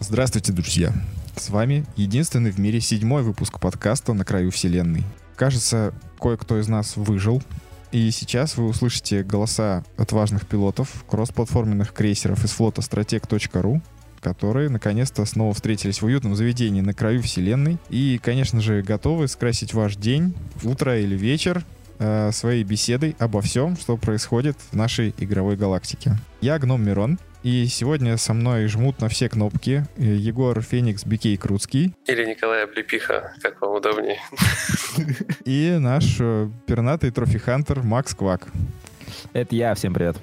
Здравствуйте, друзья! С вами единственный в мире седьмой выпуск подкаста «На краю вселенной». Кажется, кое-кто из нас выжил, и сейчас вы услышите голоса отважных пилотов кроссплатформенных крейсеров из флота стратег.ру, которые наконец-то снова встретились в уютном заведении на краю вселенной и, конечно же, готовы скрасить ваш день, утро или вечер э, своей беседой обо всем, что происходит в нашей игровой галактике. Я Гном Мирон, и сегодня со мной жмут на все кнопки Егор Феникс Бикей Круцкий. Или Николай Облепиха, как вам удобнее. И наш э, пернатый трофи-хантер Макс Квак. Это я, всем привет.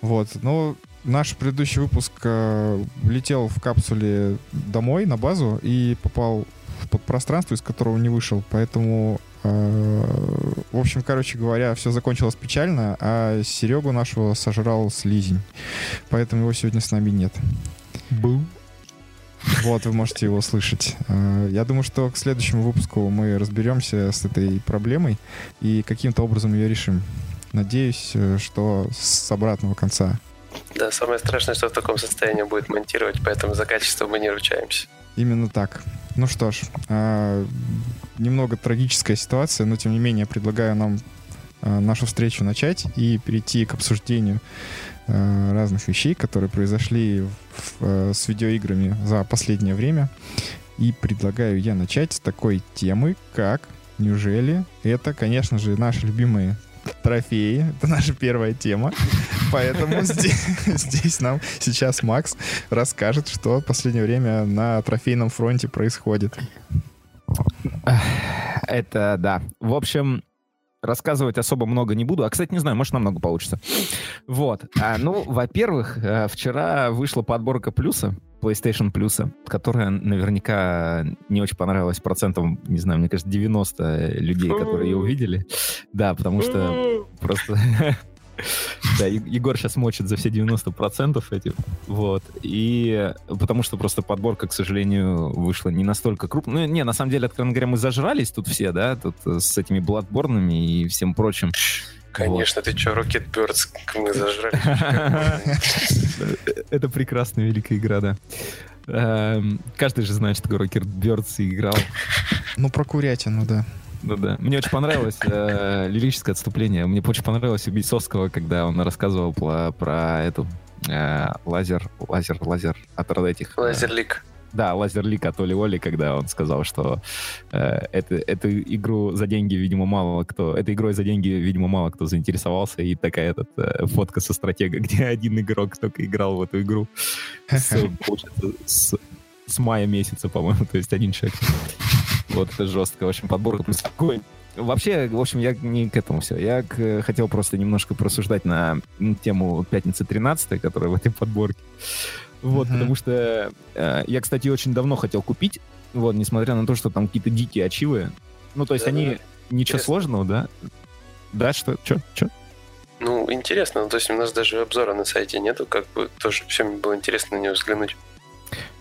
Вот, ну, наш предыдущий выпуск э, летел в капсуле домой, на базу, и попал в подпространство, из которого не вышел, поэтому Э, в общем, короче говоря, все закончилось печально, а Серегу нашего сожрал слизень. Поэтому его сегодня с нами нет. Бу. Вот, вы можете его слышать. Э, я думаю, что к следующему выпуску мы разберемся с этой проблемой и каким-то образом ее решим. Надеюсь, э, что с обратного конца. Да, самое страшное, что в таком состоянии будет монтировать, поэтому за качество мы не ручаемся. Именно так. Ну что ж, немного трагическая ситуация, но тем не менее предлагаю нам э, нашу встречу начать и перейти к обсуждению э, разных вещей, которые произошли с видеоиграми за последнее время. И предлагаю я начать с такой темы, как неужели это, конечно же, наши любимые трофеи. Это наша первая тема. Поэтому здесь, здесь нам сейчас Макс расскажет, что в последнее время на трофейном фронте происходит. Это да. В общем, рассказывать особо много не буду. А, кстати, не знаю, может, намного получится. Вот. А, ну, во-первых, э, вчера вышла подборка плюса, PlayStation плюса, которая наверняка не очень понравилась процентом, не знаю, мне кажется, 90 людей, которые ее увидели. Да, потому что просто Да, Егор сейчас мочит за все 90% этих. Вот. И потому что просто подборка, к сожалению, вышла не настолько крупная. Ну, не, на самом деле, откровенно говоря, мы зажрались тут все, да, тут с этими бладборнами и всем прочим. Конечно, вот. ты что, Rocket Birds, мы зажрались. Это прекрасная великая игра, да. Эм, каждый же знает, что такое Rocket Birds и играл. Ну, про курятину, да. Ну да. Мне очень понравилось э, лирическое отступление. Мне очень понравилось у Бейсовского, когда он рассказывал про, про эту э, лазер, лазер, лазер от этих. Э, Лазерлик. Да, лазерлик от Оли Оли, когда он сказал, что э, это, эту игру за деньги, видимо, мало кто... Этой игрой за деньги, видимо, мало кто заинтересовался. И такая этот, э, фотка со стратега, где один игрок только играл в эту игру. С, с, с мая месяца, по-моему, то есть один человек. Вот это жестко. В общем, подборка плюс какой. Вообще, в общем, я не к этому все. Я к, хотел просто немножко просуждать на тему пятницы 13, которая в этой подборке. Вот, uh-huh. потому что э, я, кстати, очень давно хотел купить, вот, несмотря на то, что там какие-то дикие ачивы. Ну, то есть да, они... Да. Ничего интересно. сложного, да? Да, что? Что? Что? Ну, интересно. Ну, то есть у нас даже обзора на сайте нету, как бы тоже всем было интересно на него взглянуть.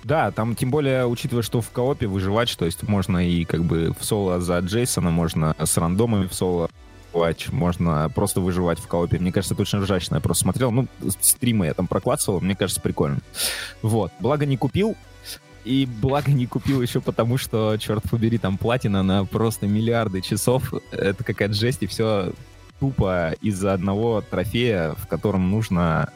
Да, там тем более, учитывая, что в коопе выживать, то есть можно и как бы в соло за Джейсона, можно с рандомами в соло выживать, можно просто выживать в коопе. Мне кажется, это очень ржачно. Я просто смотрел, ну, стримы я там проклацывал, мне кажется, прикольно. Вот. Благо не купил, и благо не купил еще потому, что, черт побери, там платина на просто миллиарды часов. Это какая-то жесть, и все тупо из-за одного трофея, в котором нужно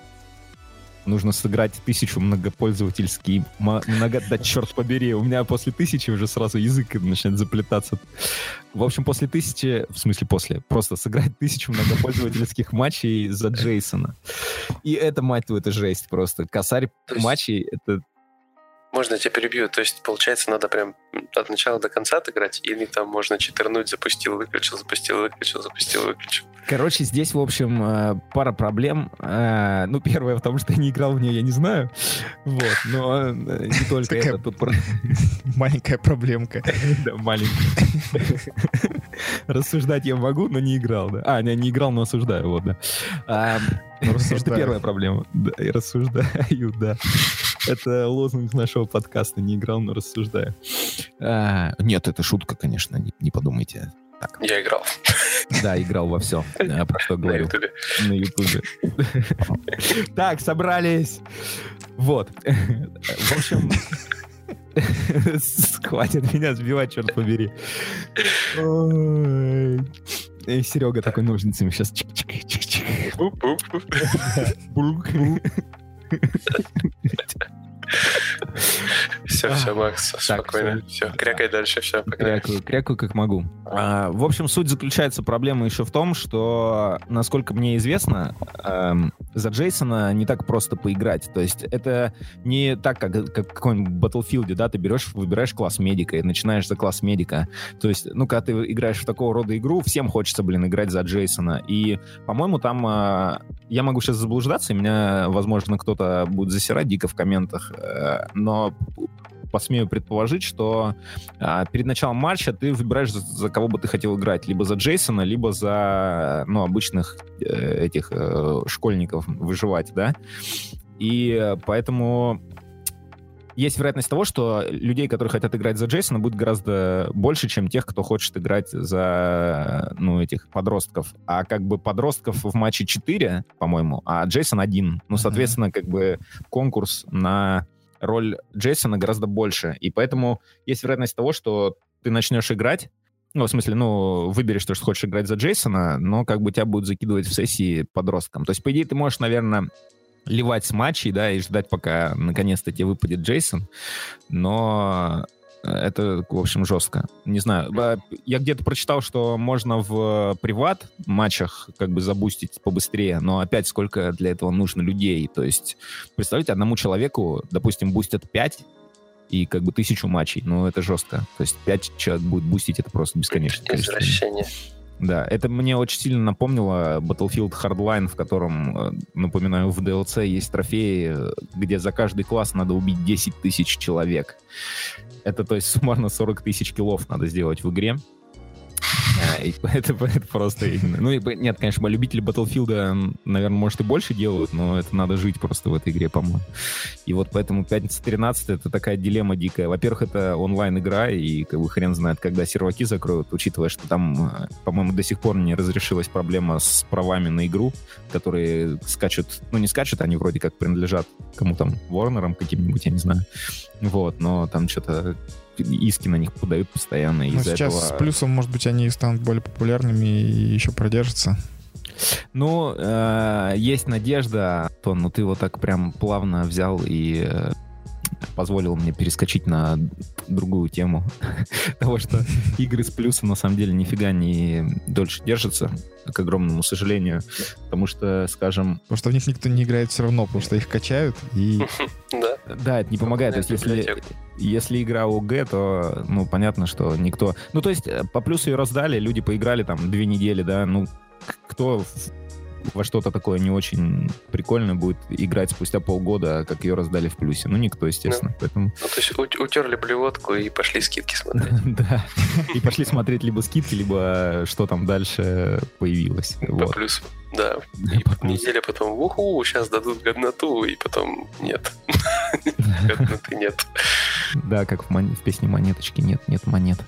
нужно сыграть тысячу многопользовательский, много, да черт побери, у меня после тысячи уже сразу язык начинает заплетаться. В общем, после тысячи, в смысле после, просто сыграть тысячу многопользовательских матчей за Джейсона. И это, мать твою, это жесть просто. Косарь матчей, это можно я тебя перебью? То есть, получается, надо прям от начала до конца отыграть? Или там можно читернуть, запустил, выключил, запустил, выключил, запустил, выключил? Короче, здесь, в общем, э, пара проблем. Э, ну, первое, потому что я не играл в нее, я не знаю. Вот, но э, не только это. Тут маленькая проблемка. Да, маленькая. Рассуждать я могу, но не играл, да. А, не, не играл, но осуждаю, вот, да. А, это рассуждаю. первая проблема. Да, и рассуждаю, да. Это лозунг нашего подкаста. Не играл, но рассуждаю. А, нет, это шутка, конечно, не, не подумайте. Так. Я играл Да, играл во все, про что говорю. На ютубе. Так, собрались. Вот. В общем, хватит меня сбивать, черт побери. И Серега такой ножницами сейчас чик-чик-чик-чик. Все, все, Макс, спокойно. Все, крякай дальше, все. Крякаю, крякаю как могу. А, в общем, суть заключается проблема еще в том, что, насколько мне известно, эм, за Джейсона не так просто поиграть. То есть это не так, как, как в каком-нибудь Battlefield, да, ты берешь, выбираешь класс медика и начинаешь за класс медика. То есть, ну, когда ты играешь в такого рода игру, всем хочется, блин, играть за Джейсона. И, по-моему, там а, я могу сейчас заблуждаться, и меня, возможно, кто-то будет засирать дико в комментах, э, но посмею предположить, что а, перед началом матча ты выбираешь, за, за кого бы ты хотел играть. Либо за Джейсона, либо за, ну, обычных э, этих э, школьников выживать, да. И э, поэтому есть вероятность того, что людей, которые хотят играть за Джейсона, будет гораздо больше, чем тех, кто хочет играть за, ну, этих подростков. А как бы подростков в матче 4, по-моему, а Джейсон один. Ну, соответственно, как бы конкурс на роль Джейсона гораздо больше. И поэтому есть вероятность того, что ты начнешь играть, ну, в смысле, ну, выберешь то, что хочешь играть за Джейсона, но как бы тебя будут закидывать в сессии подросткам. То есть, по идее, ты можешь, наверное, ливать с матчей, да, и ждать, пока наконец-то тебе выпадет Джейсон, но это, в общем, жестко. Не знаю. Ба- Я где-то прочитал, что можно в приват матчах как бы забустить побыстрее, но опять сколько для этого нужно людей. То есть, представьте, одному человеку, допустим, бустят 5 и как бы тысячу матчей. Ну, это жестко. То есть 5 человек будет бустить, это просто бесконечно. количество. Извращение. Да, это мне очень сильно напомнило Battlefield Hardline, в котором, э, напоминаю, в DLC есть трофеи, э, где за каждый класс надо убить 10 тысяч человек. Это, то есть, суммарно 40 тысяч киллов надо сделать в игре. А, Это, это просто... Ну, нет, конечно, любители Battlefield, наверное, может, и больше делают, но это надо жить просто в этой игре, по-моему. И вот поэтому пятница 13 это такая дилемма дикая. Во-первых, это онлайн-игра, и как бы хрен знает, когда серваки закроют, учитывая, что там, э, по-моему, до сих пор не разрешилась проблема с правами на игру, которые скачут, ну, не скачут, они вроде как принадлежат кому там, Warner'ам каким-нибудь, я не знаю. Вот, но там что-то иски на них подают постоянно. Ну, сейчас этого... с плюсом, может быть, они станут более популярными и еще продержатся. Ну, э, есть надежда, Тон, ну ты вот так прям плавно взял и э, позволил мне перескочить на другую тему того, что игры с плюсом на самом деле нифига не дольше держатся, к огромному сожалению, потому что, скажем, Потому что в них никто не играет все равно, потому что их качают, и Да. да, это не помогает. То есть, если, если игра ОГ, то, ну, понятно, что никто... Ну, то есть, э, по плюсу ее раздали, люди поиграли там две недели, да, ну, кто во что-то такое не очень прикольное будет играть спустя полгода, как ее раздали в плюсе? Ну, никто, естественно. Поэтому, Ну, то есть ут- утерли блевотку и пошли скидки смотреть. да. И пошли смотреть либо скидки, либо что там дальше появилось. По Вот. плюсу. Да. И По неделя потом, уху, сейчас дадут годноту, и потом нет. Годноты нет. Да, как в песне «Монеточки» нет, нет монет.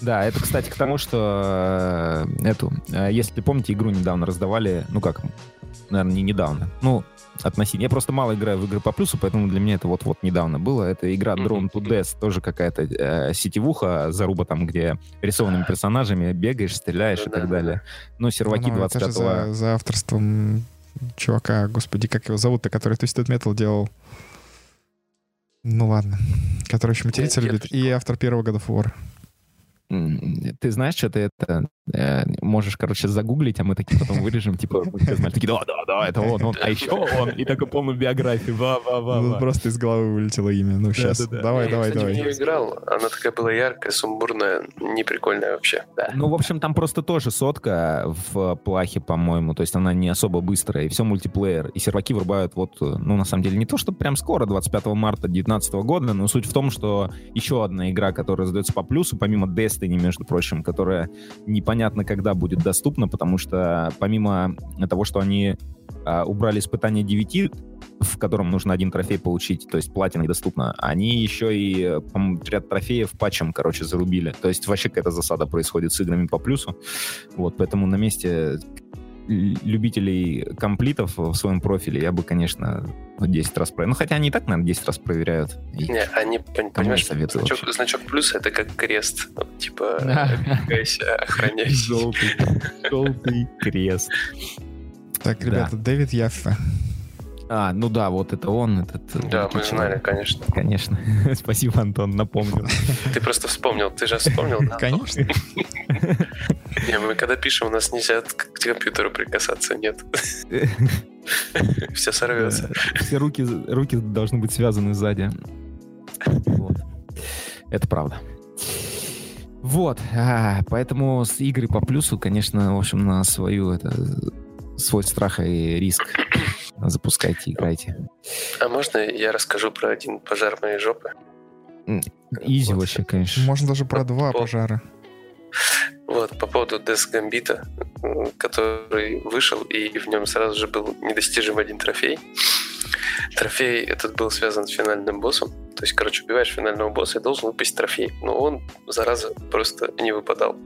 Да, это, кстати, к тому, что э, эту, э, если помните, игру недавно раздавали, ну как, наверное, не недавно, ну, относительно. Я просто мало играю в игры по плюсу, поэтому для меня это вот-вот недавно было. Это игра Drone to Death, тоже какая-то э, сетевуха, заруба там, где рисованными персонажами бегаешь, стреляешь и так далее. Ну, серваки Ну, это же 25 за, за авторством чувака, господи, как его зовут-то, который Twisted Metal делал. Ну ладно. Который еще материться Нет, любит. И автор первого God of War. Ты знаешь, что ты это э, можешь, короче, загуглить, а мы такие потом вырежем, типа, мы все знали, такие, да, да, да, это он, он, а еще он, и такую полную биографию, ва, ва, ва, Ну, просто из головы вылетело имя. Ну, сейчас. Давай, Я, давай, давай. нее играл. Она такая была яркая, сумбурная, неприкольная вообще. Да. Ну, в общем, там просто тоже сотка в плахе, по-моему, то есть она не особо быстрая, и все мультиплеер, и серваки вырубают вот, ну, на самом деле, не то, что прям скоро, 25 марта 2019 года, но суть в том, что еще одна игра, которая раздается по плюсу, помимо Destiny Destiny, между прочим, которая непонятно когда будет доступна, потому что помимо того, что они а, убрали испытание 9, в котором нужно один трофей получить, то есть платина недоступна, они еще и ряд трофеев патчем, короче, зарубили. То есть вообще какая-то засада происходит с играми по плюсу. Вот, поэтому на месте любителей комплитов в своем профиле я бы, конечно, 10 раз проверял. Ну, хотя они и так, наверное, 10 раз проверяют. Не, они, понимаешь, значок, значок плюс — это как крест. Типа, оберегайся, охраняйся. Желтый, желтый крест. Так, ребята, Дэвид Яффе. А, ну да, вот это он, этот... Э, да, мы знали, конечно. Конечно. Спасибо, Антон, напомнил. Ты просто вспомнил, ты же вспомнил, да? Конечно. Не, мы когда пишем, у нас нельзя к компьютеру прикасаться, нет. Все сорвется. Все руки, руки должны быть связаны сзади. Вот. Это правда. Вот, а, поэтому с игры по плюсу, конечно, в общем, на свою это свой страх и риск запускайте, играйте. А можно я расскажу про один пожар моей жопы? Изи вот. вообще, конечно. Можно даже про два по... пожара. Вот, по поводу Death Gambit, который вышел, и в нем сразу же был недостижим один трофей. Трофей этот был связан с финальным боссом. То есть, короче, убиваешь финального босса и должен выпасть трофей. Но он, зараза, просто не выпадал.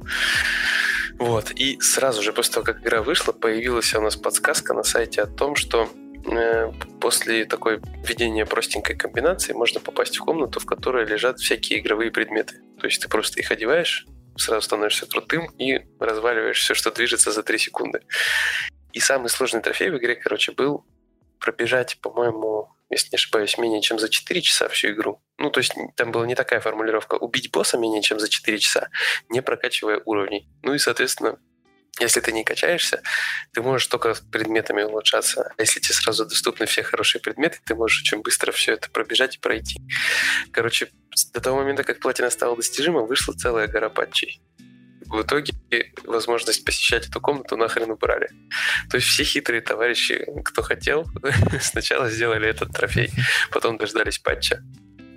Вот. И сразу же после того, как игра вышла, появилась у нас подсказка на сайте о том, что э, после такой введения простенькой комбинации можно попасть в комнату, в которой лежат всякие игровые предметы. То есть ты просто их одеваешь, сразу становишься крутым и разваливаешь все, что движется за 3 секунды. И самый сложный трофей в игре, короче, был пробежать, по-моему, если не ошибаюсь, менее чем за 4 часа всю игру. Ну, то есть там была не такая формулировка. Убить босса менее чем за 4 часа, не прокачивая уровней. Ну и, соответственно, если ты не качаешься, ты можешь только предметами улучшаться. А если тебе сразу доступны все хорошие предметы, ты можешь очень быстро все это пробежать и пройти. Короче, до того момента, как платина стала достижима, вышла целая гора патчей в итоге возможность посещать эту комнату нахрен убрали. То есть все хитрые товарищи, кто хотел, сначала сделали этот трофей, потом дождались патча.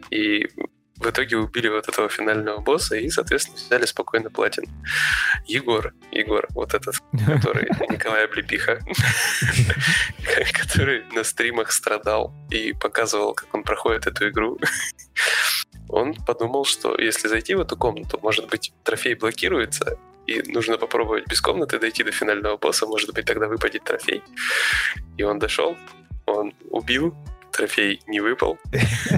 И в итоге убили вот этого финального босса и, соответственно, взяли спокойно платин. Егор, Егор, вот этот, который Николай Облепиха, который на стримах страдал и показывал, как он проходит эту игру он подумал, что если зайти в эту комнату, может быть, трофей блокируется, и нужно попробовать без комнаты дойти до финального босса, может быть, тогда выпадет трофей. И он дошел, он убил, трофей не выпал.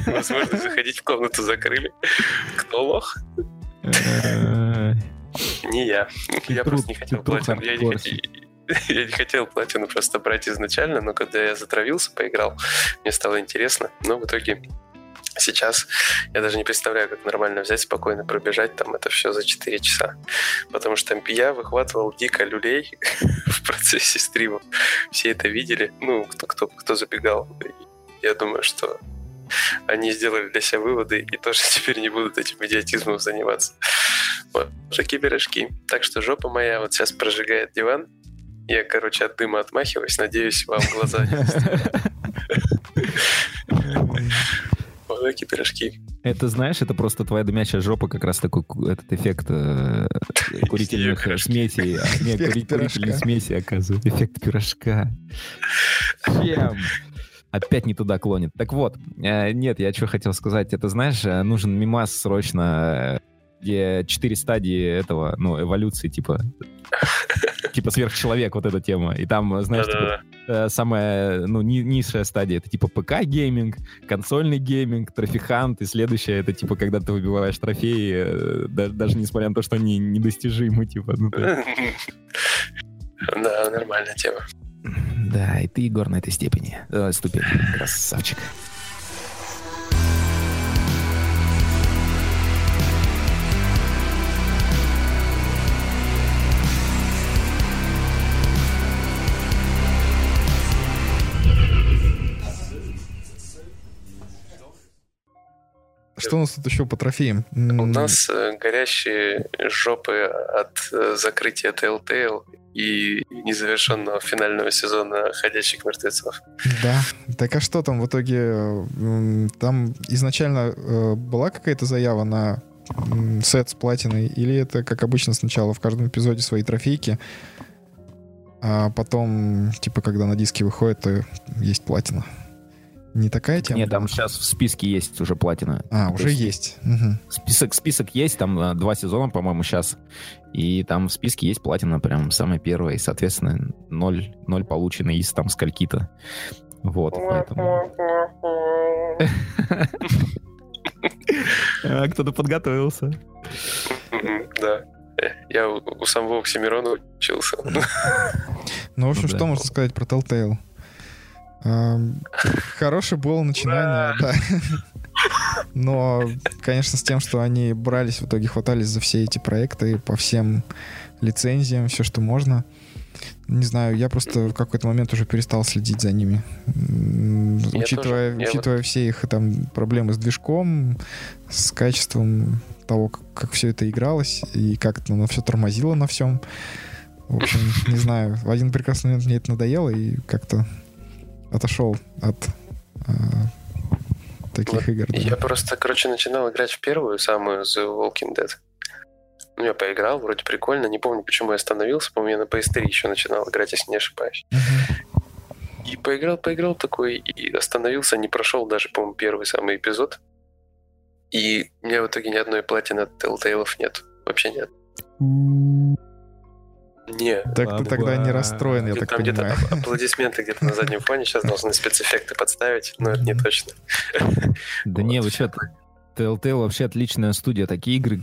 Возможно, заходить в комнату закрыли. Кто лох? Не я. Я просто не хотел платину. Я не хотел... Я не хотел платину просто брать изначально, но когда я затравился, поиграл, мне стало интересно. Но в итоге Сейчас я даже не представляю, как нормально взять, спокойно пробежать там это все за 4 часа. Потому что я выхватывал дико люлей в процессе стрима. Все это видели. Ну, кто, кто, кто забегал. Я думаю, что они сделали для себя выводы и тоже теперь не будут этим идиотизмом заниматься. Вот такие пирожки. Так что жопа моя вот сейчас прожигает диван. Я, короче, от дыма отмахиваюсь. Надеюсь, вам глаза не Такие пирожки. Это, знаешь, это просто твоя дымящая жопа, как раз такой этот эффект э, курительных смесей. А, нет, курительной смеси, оказывается. Эффект пирожка. Чем? Опять не туда клонит. Так вот, э, нет, я что хотел сказать. Это, знаешь, э, нужен мемас срочно, где четыре стадии этого, ну, эволюции, типа типа сверхчеловек, вот эта тема. И там, знаешь, типа, э, самая, ну, ни, низшая стадия, это типа ПК-гейминг, консольный гейминг, trophy hunt, и следующая, это типа, когда ты выбиваешь трофеи, э, да, даже несмотря на то, что они недостижимы, типа. Ну, Да, нормальная тема. Да, и ты, Егор, на этой степени. Э, ступень. Красавчик. Что у нас тут еще по трофеям? У нас э, горящие жопы от э, закрытия Telltale и незавершенного финального сезона «Ходячих мертвецов». Да. Так а что там в итоге? Там изначально э, была какая-то заява на сет с платиной, или это, как обычно, сначала в каждом эпизоде свои трофейки, а потом, типа, когда на диске выходит, то есть платина. Не такая тема? Нет, там сейчас в списке есть уже платина. А, То уже есть. Мгм. Список, список есть, там а, два сезона, по-моему, сейчас. И там в списке есть платина прям самая первая. И, соответственно, ноль, ноль получено из там скольки-то. Вот, поэтому... А, Кто-то подготовился. Да. Э, Я у, самого Оксимирона учился. Ну, в общем, Ну что можно сказать про Telltale? Хорошее было начинание, да. Но, конечно, с тем, что они брались, в итоге хватались за все эти проекты, по всем лицензиям, все, что можно. Не знаю, я просто в какой-то момент уже перестал следить за ними. Я Учитывая, тоже. Учитывая все их там проблемы с движком, с качеством того, как, как все это игралось, и как оно все тормозило на всем. В общем, не знаю, в один прекрасный момент мне это надоело и как-то отошел от а, таких Вот игр. да. Я просто, короче, начинал играть в первую, самую The Walking Dead. Ну, я поиграл, вроде прикольно. Не помню, почему я остановился. По-моему, я на PS3 еще начинал играть, если не ошибаюсь. Мгм. И поиграл, поиграл такой, и остановился, не прошел даже, по-моему, первый самый эпизод. И у меня в итоге ни одной платины от Telltale нет. Вообще нет. Не. Так ты тогда не расстроен, я так там где-то понимаю. ап- аплодисменты где-то на заднем фоне сейчас должны спецэффекты подставить, но это не точно. Да не, вы что, Telltale вообще отличная студия. Такие игры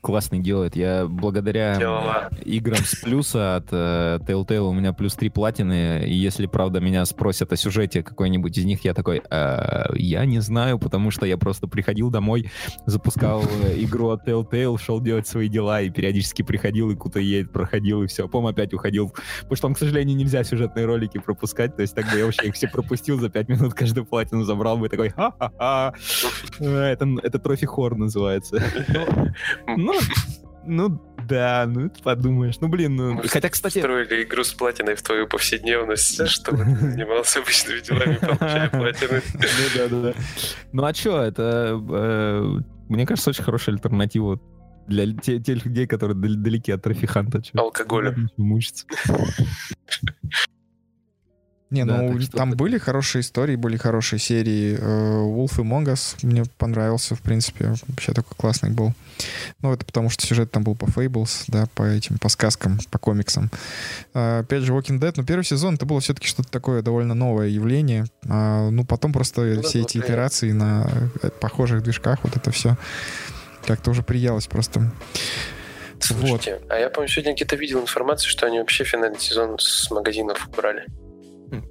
классные делает. Я благодаря Делала. играм с плюса от э, Telltale у меня плюс три платины. И если, правда, меня спросят о сюжете какой-нибудь из них, я такой, «А, я не знаю, потому что я просто приходил домой, запускал э, игру от Telltale, шел делать свои дела и периодически приходил и куда едет, проходил и все. Потом опять уходил. Потому что там, к сожалению, нельзя сюжетные ролики пропускать. То есть так бы я вообще их все пропустил за пять минут, каждую платину забрал бы такой, ха-ха-ха. Э, Это, это трофи хор называется. Ну, ну, да, ну ты подумаешь. Ну, блин, ну... Мы Хотя, кстати... Строили игру с платиной в твою повседневность, чтобы ты занимался обычными делами, получая платины. Ну, да, да, да. Ну, а что, это, э, мне кажется, очень хорошая альтернатива для те- тех людей, которые дал- далеки от трафиханта. Алкоголя. Мучиться. Не, Да, ну там были хорошие истории, были хорошие серии. Э, Wolf и Us мне понравился, в принципе. Вообще такой классный был. Ну, это потому что сюжет там был по Fables, да, по этим, по сказкам, по комиксам. А, опять же, Walking Dead, ну, первый сезон это было все-таки что-то такое довольно новое явление. А, ну, потом просто Ну все эти итерации на э, похожих движках, вот это все как-то уже приелось просто. Слушайте, а я, помню, сегодня где-то видел информацию, что они вообще финальный сезон с магазинов убрали.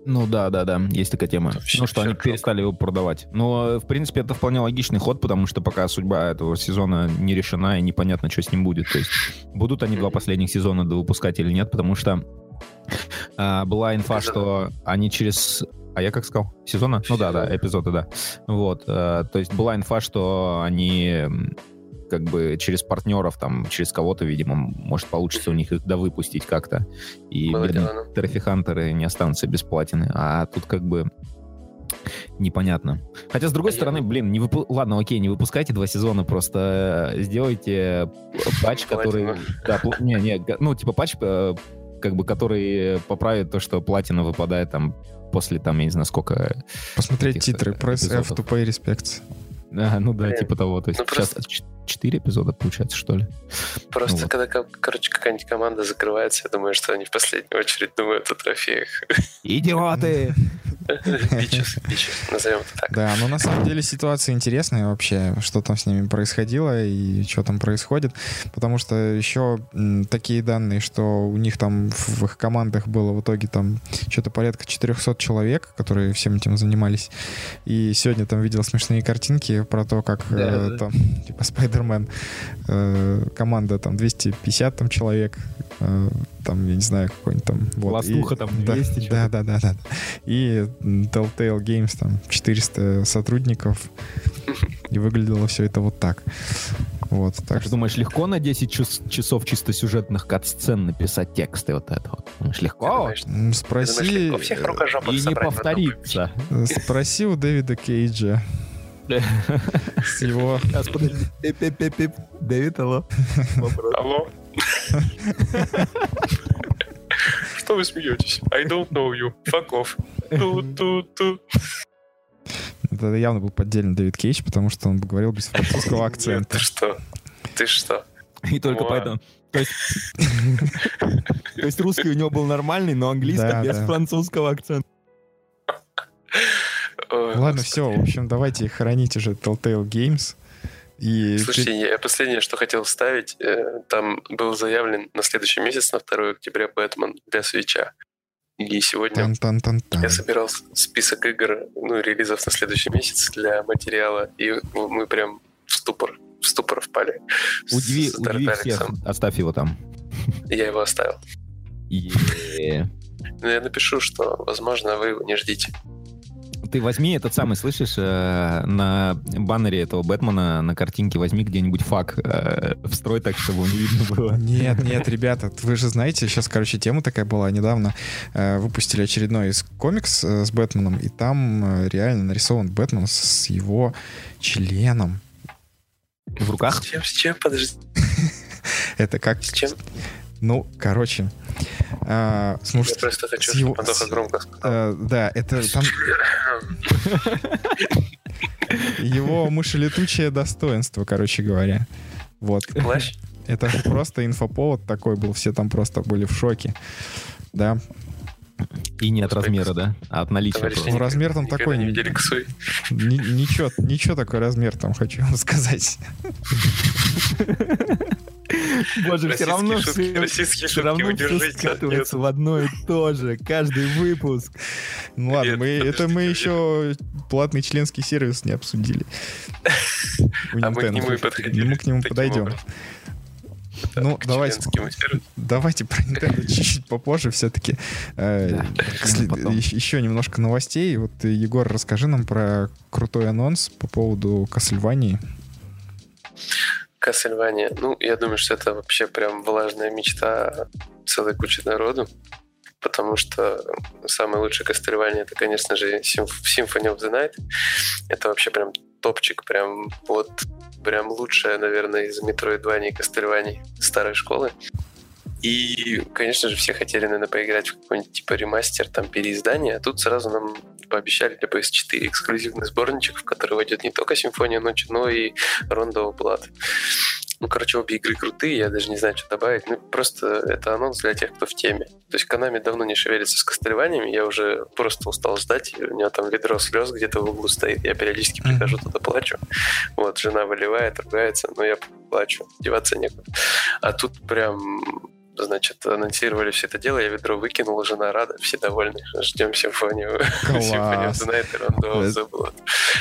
Ну да, да, да, есть такая тема. Вообще ну что они всё перестали его продавать. Но, э, в принципе, это вполне логичный ход, потому что пока судьба этого сезона не решена и непонятно, что с ним будет. То есть будут они два последних сезона выпускать или нет, потому что а, была инфа, что они через... А я как сказал? Сезона? Ну да, да, эпизоды, да. Вот. э, то есть была инфа, что они как бы через партнеров, там, через кого-то, видимо, может получится у них их довыпустить как-то. И трофихантеры не останутся без платины. А тут как бы непонятно. Хотя, с другой А я- стороны, блин, не выпу... ладно, окей, не выпускайте два сезона, просто э, сделайте патч, который... Да, пл- не, не, ну, типа патч, э, как бы, который поправит то, что платина выпадает там после, там, я не знаю, сколько... Посмотреть титры. э, Press F эпизодов. to pay respects. А, ну да, Блин, типа того. То есть ну сейчас просто- четыре эпизода, получается, что ли? Просто Ну вот. когда, ко- короче, какая-нибудь команда закрывается, я думаю, что они в последнюю очередь думают о трофеях. Идиоты! Бичес, бичес, назовем это так. Да, но на самом деле ситуация интересная вообще, что там с ними происходило и что там происходит, потому что еще такие данные, что у них там в, их командах было в итоге там что-то порядка 400 человек, которые всем этим занимались, и сегодня там видел смешные картинки про то, как э, Да, там типа Спайдермен э, команда там 250 там человек, э, там я не знаю какой-нибудь там вот, Ластуха и- там да, 200 да, чё-то. да, да, да. И Telltale Games там 400 сотрудников. И выглядело все это вот так. Вот, так Так что думаешь, легко на 10 час- часов чисто сюжетных кат-сцен написать тексты вот это вот? Думаешь, Ты легко? думаешь, ты думаешь, Спроси, легко всех И не повториться. э, спроси у Дэвида Кейджа. С его... Дэвид, алло. Алло? Что вы смеетесь? I don't know you. Fuck off. Ту-ту-ту. Это явно был поддельный Дэвид Кейдж, потому что он говорил без французского акцента. Ты что? Ты что? И только поэтому. То есть, русский у него был нормальный, но английский без французского акцента. Ой, Ладно, все, в общем, давайте хоронить уже Telltale Games. И Слушайте, я последнее, что хотел вставить, э, там был заявлен на следующий месяц, на 2 октября, Бэтмен для свеча. И сегодня Тан-тан-тан-тан. я собирал список игр, ну, релизов на следующий месяц для материала, и ну, мы прям в ступор, в ступор впали. с- Удиви, с удиви всех. Оставь его там. Я его оставил. Е. Но я напишу, что, возможно, вы его не ждите. Ты возьми этот самый, слышишь, э, на баннере этого Бэтмена, на картинке возьми где-нибудь фак, э, встрой так, чтобы не видно было. Нет, нет, ребята, вы же знаете, сейчас, короче, тема такая была. Недавно э, выпустили очередной из комикс э, с Бэтменом, и там э, реально нарисован Бэтмен с, с его членом. В руках? С чем, с чем, подожди, Это как... с чем? Ну, короче, э, Я слушайте, просто хочу, чтобы Антоха громко сказал. э, да, это там его мышелетучее достоинство, короче говоря. Вот. Плащ? Это просто инфоповод такой был, все там просто были в шоке. Да. И не от размера, да? А от наличия. Товарищи, просто. Ну, размер там такой не видели. Ни- Ничего, ничего такой размер там, хочу вам сказать. Боже, все равно шутки, все, российские все шутки, равно все скатывается в одно и то же. Каждый выпуск. Ну ладно, Нет, мы, это мы подождите, еще платный членский сервис не обсудили. А мы к нему и подходили. Мы к нему подойдем. образом. Ну, давайте, давайте про Nintendo чуть-чуть попозже все-таки. Да, потом. Еще немножко новостей. Вот, э, Егор, расскажи нам про крутой анонс по поводу Кассельвании. Кассельвания. Ну, я думаю, что это вообще прям влажная мечта целой кучи народу. Потому что самое лучшее Кастельвания это, конечно же, Symphony of the Night. Это вообще прям топчик, прям вот прям лучшее, наверное, из Metroidvania и Кастельваний старой школы. И, конечно же, все хотели, наверное, поиграть в какой-нибудь типа ремастер, там, переиздание, а тут сразу нам пообещали для PS4 эксклюзивный сборничек, в который войдет не только Симфония ночи, но и of Blood. Ну, короче, обе игры крутые, я даже не знаю, что добавить. Ну, просто это анонс для тех, кто в теме. То есть Канами давно не шевелится с кастельваниями, я уже просто устал ждать. У меня там ведро слез где-то в углу стоит. Я периодически прихожу туда, плачу. Вот, жена выливает, ругается, но я плачу, деваться некуда. А тут прям значит, анонсировали все это дело, я ведро выкинул, жена рада, все довольны. Ждем симфонию. Симфонию Blood.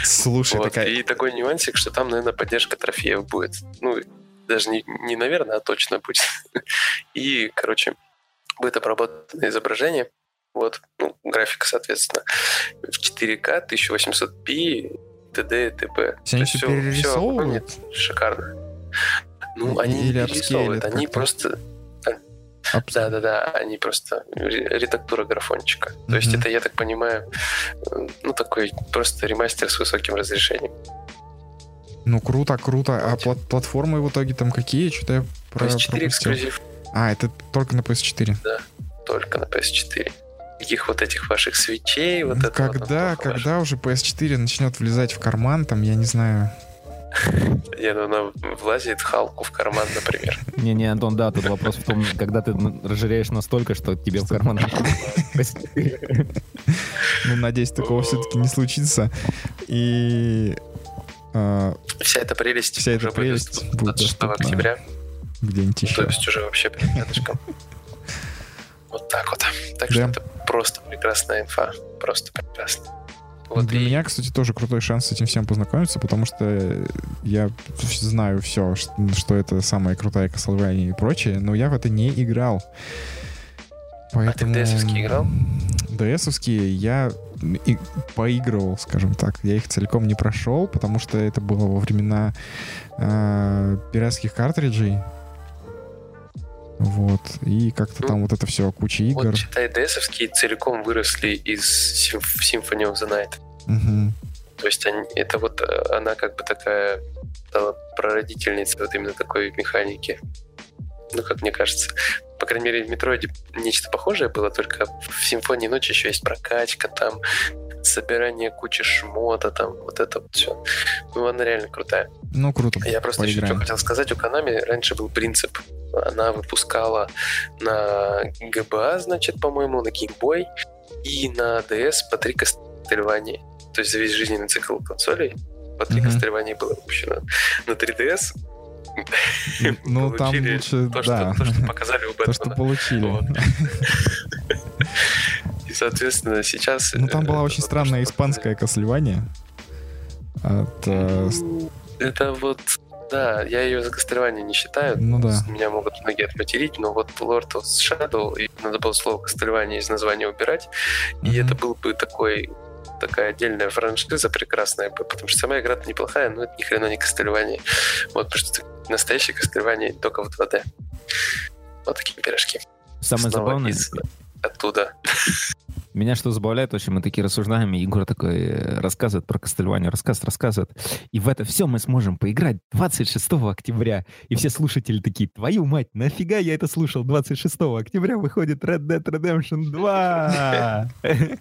Слушай, Вот. такая... И такой нюансик, что там, наверное, поддержка трофеев будет. Ну, даже не, не наверное, а точно будет. И, короче, будет обработано изображение. Вот, ну, графика, соответственно, в 4К, 1800p, т.д. и т.п. Они всё перерисовывают? шикарно. Ну, И- они или не перерисовывают, они просто... Апс- Да-да-да, они просто ре- редактура графончика. То есть это, я так понимаю, э, ну, такой просто ремастер с высоким разрешением. Ну, круто, круто. А плат- платформы в итоге там какие? Что-то я про- PS4 пропустил. эксклюзив А, это только на PS4. только на PS4. Каких вот этих ваших свечей, вот Ну, это вот когда, когда уже PS4 начнет влезать в карман, там, я не знаю. Не, ну она влазит Халку в карман, например. Не-не, Антон, да, тут вопрос в том, когда ты разжиреешь настолько, что тебе в карман... Ну, надеюсь, такого все-таки не случится. И а, Вся эта прелесть Вся эта будет прелесть доступна будет 26 доступна. октября. где-нибудь То еще. есть уже вообще прям рядышком. Вот так вот. Так Да. что это просто прекрасная инфа. Просто прекрасно. Вот Для и меня, кстати, тоже крутой шанс с этим всем познакомиться, потому что я знаю все, что это самая крутая Castlevania и прочее, но я в это не играл. Поэтому... А ты в DS-овские играл? DS-овские я и поигрывал, скажем так. Я их целиком не прошел, потому что это было во времена э, пиратских картриджей. Вот. И как-то Ну, там вот это все, куча игр. Вот, считай, DS-овские целиком выросли из Sym- Symphony of the Night. Мгм. То есть они, это вот э, она как бы такая стала прародительницей вот именно такой механики. Ну, как мне кажется. По крайней мере, в Метроиде нечто похожее было, только в Симфонии ночи еще есть прокачка, там собирание кучи шмота, там вот это вот все. Ну, она реально крутая. Ну, круто. Я просто еще что хотел сказать. У Konami раньше был принцип. Она выпускала на GBA, значит, по-моему, на Boy и на DS по три кастельвания. То есть за весь жизненный цикл консолей по три mm-hmm. кастельвания было выпущено. На 3DS ну, там лучше, то, да. Что, то, что показали у Бэтмена. То, что получили. Вот. И, соответственно, сейчас... Ну, там была очень странная испанская Castlevania. От, э... Это вот да, я ее за Castlevania не считаю. Ну да. Меня могут многие отматерить, но вот Lord of Shadow, и надо было слово Castlevania из названия убирать, mm-hmm. и это был бы такой такая отдельная франшиза прекрасная, потому что сама игра неплохая, но это ни хрена не Castlevania. Вот, потому что настоящее Castlevania только в 2D. Вот такие пирожки. Самое Снова забавное... Из оттуда. Меня что забавляет, очень мы такие рассуждаем, и Егор такой э, рассказывает про Кастельванию, рассказывает, рассказывает. И в это все мы сможем поиграть 26 октября. И все слушатели такие, твою мать, нафига я это слушал? 26 октября выходит Red Dead Redemption 2.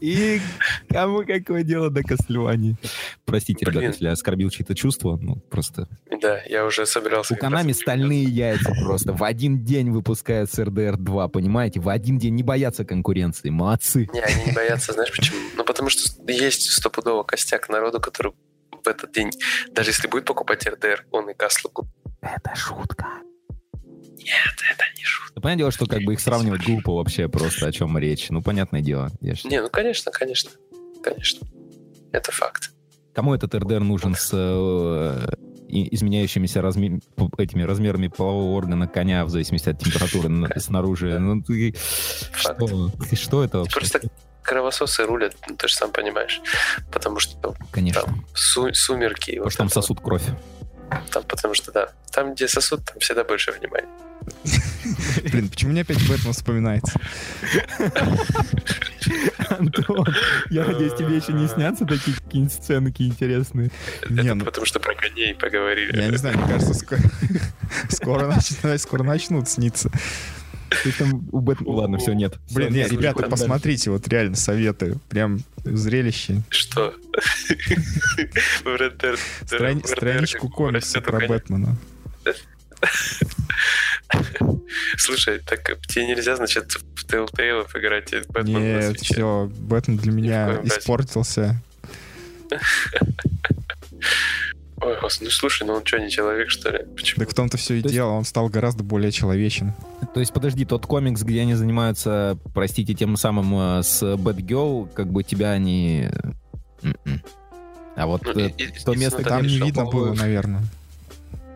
И кому какое дело до Кастельвании? Простите, ребята, если я оскорбил чьи-то чувства, ну просто... Да, я уже собирался... У Канами стальные яйца просто. В один день выпускают RDR 2, понимаете? В один день не боятся конкуренции. Молодцы. Не, они не боятся, знаешь почему? Ну, потому что есть стопудово костяк народу, который в этот день, даже если будет покупать РДР, он и Каслу купит. Это шутка. Нет, это не шутка. Ну, понятное дело, что как бы их сравнивать глупо вообще просто, о чем речь. Ну, понятное дело. Я. Не, ну, конечно, конечно. Конечно. Это факт. Кому этот РДР нужен с э, изменяющимися разми... этими размерами полового органа коня в зависимости от температуры снаружи? Ну, ты... Что? что это вообще? Просто кровососы рулят, ну, ты же сам понимаешь. Потому что Конечно. там су- сумерки. Потому вот что там сосут кровь. Там, потому что, да, там, где сосуд, там всегда больше внимания. Блин, почему мне опять Бэтмен вспоминается? Антон, я надеюсь, тебе еще не снятся такие какие-нибудь сценки интересные. Это ну... потому что про коней поговорили. Я не знаю, мне кажется, скоро, скоро, начнут, скоро начнут сниться. Ты там у Бэтмена... Ладно, все, нет. Блин, нет, ребята, посмотрите, вот реально советы. Прям зрелище. Что? Страничку комикса про Бэтмена. Слушай, так тебе нельзя, значит, в Telltale играть Бэтмен Нет, все, Бэтмен для меня испортился. Ой, ну слушай, ну он что, не человек, что ли? Почему? Так в том-то все и то дело, есть... он стал гораздо более человечен. То есть, подожди, тот комикс, где они занимаются, простите, тем самым э, с Bad Girl, как бы тебя они... М-м. А вот ну, э, и, то и, место, там не видно было, наверное.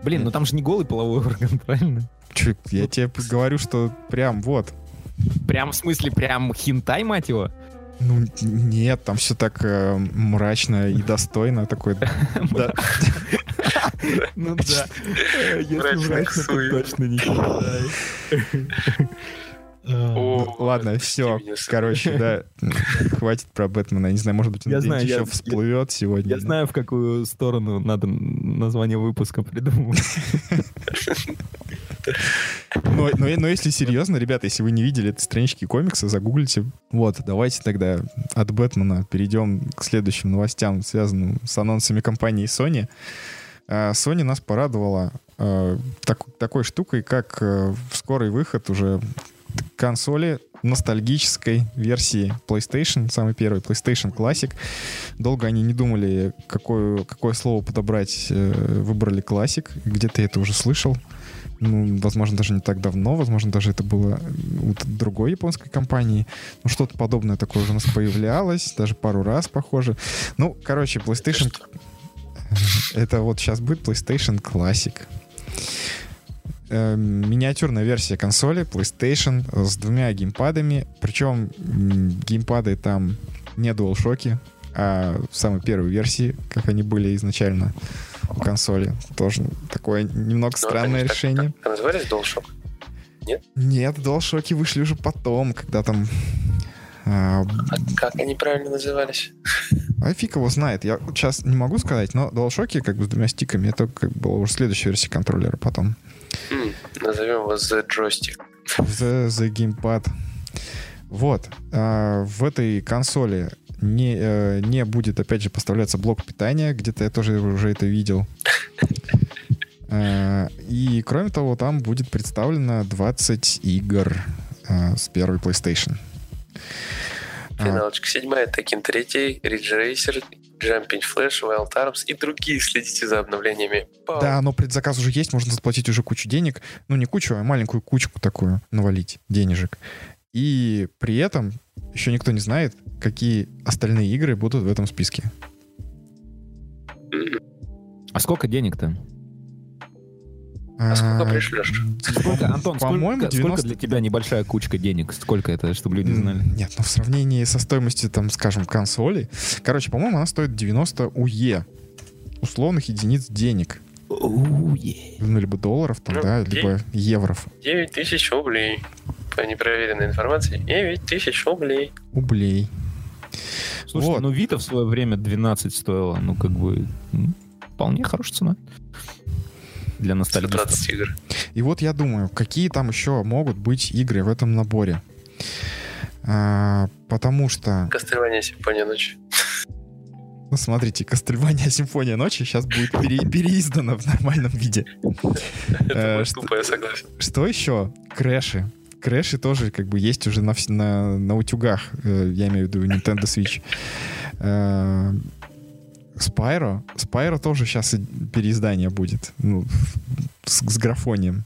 Блин, ну там же не голый половой орган, правильно? Чё, я тебе говорю, что прям вот. Прям в смысле, прям хинтай, мать его? Ну, нет, там все так э, мрачно и достойно. Такой... Ну да. Если мрачно, то точно не Ну, ладно, все. Короче, да. Хватит про Бэтмена. Не знаю, может быть, он еще всплывет сегодня. Я знаю, в какую сторону надо название выпуска придумать. Но, но, но если серьезно, ребята, если вы не видели этой странички комикса, загуглите. Вот, давайте тогда от Бэтмена перейдем к следующим новостям, связанным с анонсами компании Sony. А, Sony нас порадовала э, так, такой штукой, как э, скорый выход уже консоли ностальгической версии PlayStation, самый первый PlayStation Classic. Долго они не думали, какое, какое слово подобрать, э, выбрали Classic. Где-то я это уже слышал. Ну, возможно, даже не так давно, возможно, даже это было у другой японской компании. Ну, что-то подобное такое уже у нас появлялось, даже пару раз, похоже. Ну, короче, PlayStation... Это вот сейчас будет PlayStation Classic. Э, миниатюрная версия консоли PlayStation с двумя геймпадами. Причем геймпады там не DualShock, а в самой первой версии, как они были изначально у консоли. Тоже такое немного Но ну, странное решение. Так, так, назывались DualShock? Нет? Нет, DualShock вышли уже потом, когда там... А, а как они правильно назывались? А фиг его знает. Я сейчас не могу сказать, но DualShock как бы с двумя стиками, это как была уже следующая версия контроллера потом. Назовем его The Joystick. The, the Gamepad. Вот. А, в этой консоли не, э, не будет, опять же, поставляться блок питания. Где-то я тоже уже это видел. А, И, кроме того, там будет представлено 20 игр а, с первой PlayStation. Финалочка седьмая, Tekken 3, Ridge Racer, Jumping Flash, Wild Arms и другие. Следите за обновлениями. Пау. Да, но предзаказ уже есть, можно заплатить уже кучу денег. Ну, не кучу, а маленькую кучку такую навалить денежек. И при этом еще никто не знает, какие остальные игры будут в этом списке. А сколько денег-то? А сколько пришлешь? Сколько, Антон, По-моему, сколько, сколько 90 для тебя небольшая кучка денег? Сколько это, чтобы люди знали? Нет, ну в сравнении со стоимостью, там, скажем, консоли. Короче, по-моему, она стоит 90 УЕ. Условных единиц денег. Уе. Ну, либо долларов, там, Ну, да, либо евров. 9 тысяч рублей. По непроверенной информации, 9 тысяч рублей. Ублей. Слушайте, Вот. ну Вита в свое время 12 стоила. Ну, как бы, вполне хорошая цена. Для ностальгистов. 120 игр. И вот я думаю, какие там еще могут быть игры в этом наборе. А, потому что, Castlevania симфония ночи. ну, смотрите, Castlevania Симфония ночи сейчас будет пере- переиздана в нормальном виде. Это Э, тупо, я согласен. Что еще? Crash и. Crash и тоже как бы есть уже на, на, на утюгах, э, я имею в виду Nintendo Switch. Spyro. Spyro тоже сейчас переиздание будет. Ну, с, с графонием.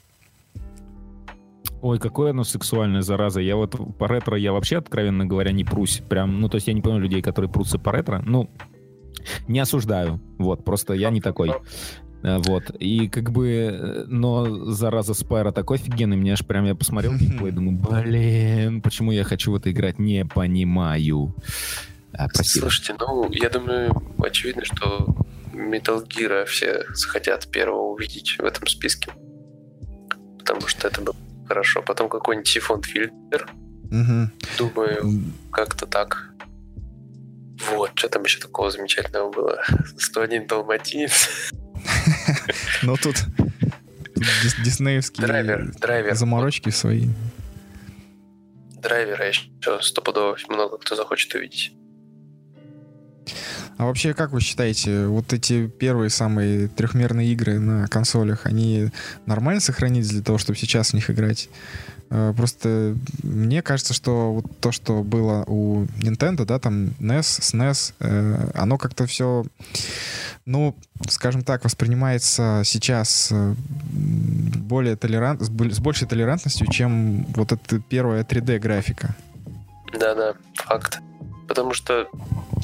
Ой, какое оно сексуальное, зараза. Я вот по ретро я вообще, откровенно говоря, не прусь. Прям, ну, то есть я не понимаю людей, которые прутся по ретро. Ну, не осуждаю. Вот, просто я не такой. Э, Вот. И как бы, э, но зараза Спайра такой офигенный, мне аж прям я посмотрел геймплей, думаю, блин, почему я хочу в это играть, не понимаю. А, прости. Слушайте, ну, я думаю, очевидно, что Metal Gear все захотят первого увидеть в этом списке. Потому что это было хорошо. Потом какой-нибудь сифон фильтр. Мгм. Думаю, как-то так. Вот, что там еще такого замечательного было? 101 далматинец. Но тут, тут дис- диснеевские Драйвер, драйвер. заморочки свои. Драйвера еще стопудово много кто захочет увидеть. А вообще, как вы считаете, вот эти первые самые трехмерные игры на консолях, они нормально сохранились для того, чтобы сейчас в них играть? Э, Просто мне кажется, что вот то, что было у Nintendo, да, там NES, SNES, э, оно как-то все, ну, скажем так, воспринимается сейчас э, более толерант, с боль- с большей толерантностью, чем вот эта первая 3D-графика. Да-да, факт. Потому что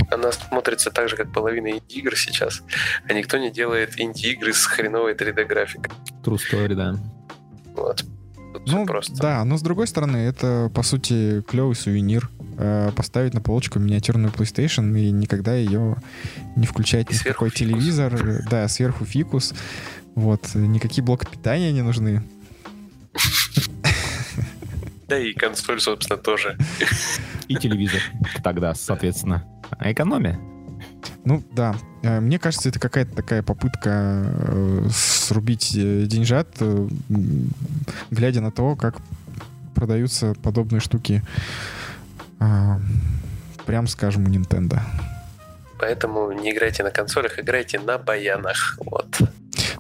она смотрится так же, как половина инди-игр сейчас, а никто не делает инди-игры с хреновой 3D-графикой. True story, да. Вот. Тут Ну, просто. да, но с другой стороны, это, по сути, клевый сувенир. Э, поставить на полочку миниатюрную PlayStation и никогда ее не включать И ни в какой фикус. телевизор. Э, Да, сверху фикус. Вот, никакие блоки питания не нужны. Да и консоль, собственно, тоже. И телевизор тогда, соответственно. А экономия? Ну, да. Э, Мне кажется, это какая-то такая попытка э, срубить э, деньжат, глядя на то, как продаются подобные штуки, прям скажем, у Nintendo. Поэтому не играйте на консолях, играйте на баянах. Вот.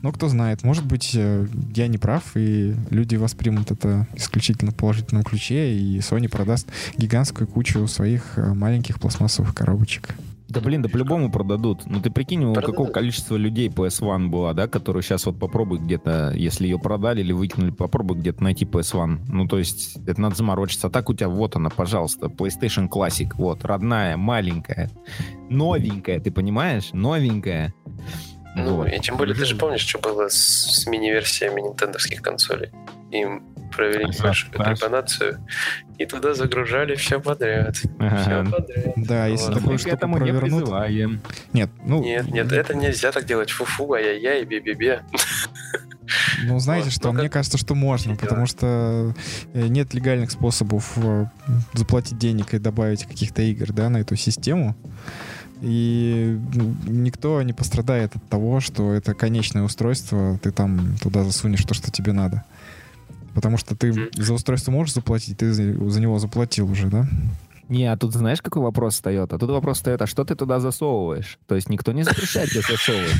Ну, кто знает, может быть, э, я не прав, и люди воспримут это исключительно в положительном ключе, и Sony продаст гигантскую кучу своих э, маленьких пластмассовых коробочек. Да блин, да по-любому продадут. Ну ты прикинь, у Продадут. какого количества людей PS1 была, да, которую сейчас вот попробуй где-то, если ее продали или выкинули, попробуй где-то найти PS1. Ну то есть это надо заморочиться. А так у тебя вот она, пожалуйста, PlayStation Classic, вот, родная, маленькая, новенькая, ты понимаешь? Новенькая. Ну, Вот. и тем более, ты же помнишь, что было с, с мини-версиями нинтендовских консолей. Им провели Ага, небольшую трепанацию, и туда загружали все подряд. Все Ага. подряд. Да, если Вот. Такую штуку этому не призываем. Нет, ну... Нет, нет, это нельзя так делать. Фу-фу, ай-яй-яй, бе-бе-бе. Ну, знаете Вот, что, ну, мне как- кажется, что можно, потому что э, нет легальных способов э, заплатить денег и добавить каких-то игр, да, на эту систему. И ну, никто не пострадает от того, что это конечное устройство, ты там туда засунешь то, что тебе надо. Потому что ты за устройство можешь заплатить, ты за, за него заплатил уже, да? Не, а тут знаешь, какой вопрос встает? А тут вопрос встает, а что ты туда засовываешь? То есть никто не запрещает тебе засовывать.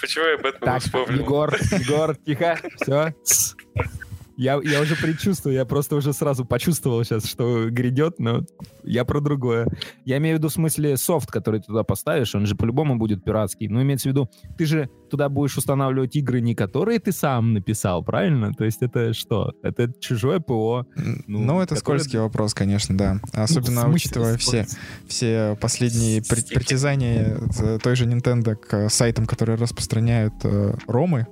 Почему я об этом так, вспомнил? Егор, Егор, тихо, все. Я, я уже предчувствую, я просто уже сразу почувствовал сейчас, что грядет, но я про другое. Я имею в виду в смысле софт, который ты туда поставишь, он же по-любому будет пиратский. Но имеется в виду, ты же туда будешь устанавливать игры, не которые ты сам написал, правильно? То есть это что? Это чужое ПО. Ну, ну это которое... скользкий вопрос, конечно, да. Особенно ну, учитывая все, все последние притязания той же Nintendo к сайтам, которые распространяют э, ромы.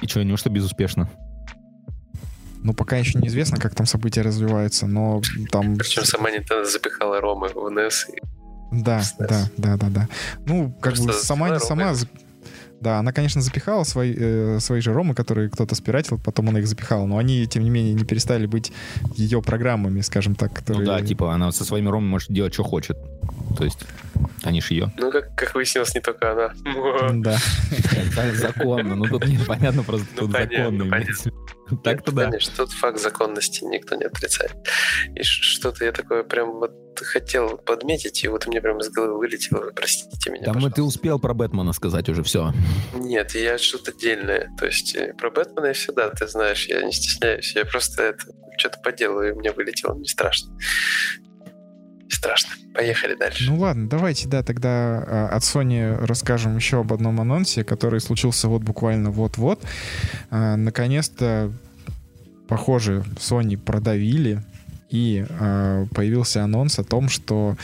И что, неужто безуспешно? Ну, пока еще неизвестно, как там события развиваются, но там... Причем сама Nintendo запихала ромы в NES. И... Да, да, да, да, да. Ну, как Просто бы сама не сама... Да, она, конечно, запихала свои, э, свои же ромы, которые кто-то спиратил, потом она их запихала, но они, тем не менее, не перестали быть ее программами, скажем так. Которые... Ну да, типа она со своими ромами может делать, что хочет. То есть они ж ее. Ну, как, как выяснилось, не только она. Да. Законно. Ну, тут непонятно просто, ну, тут законно. Так-то да. Конечно, тут факт законности никто не отрицает. И что-то я такое прям вот хотел подметить, и вот мне прям из головы вылетело, вы простите меня, Там ты успел про Бэтмена сказать уже все. Нет, я что-то отдельное. То есть э, про Бэтмена я всегда, ты знаешь, я не стесняюсь. Я просто это что-то поделаю, и мне вылетело, не страшно страшно. Поехали дальше. Ну ладно, давайте, да, тогда а, от Sony расскажем еще об одном анонсе, который случился вот буквально вот-вот. А, наконец-то, похоже, Sony продавили и э, появился анонс о том, что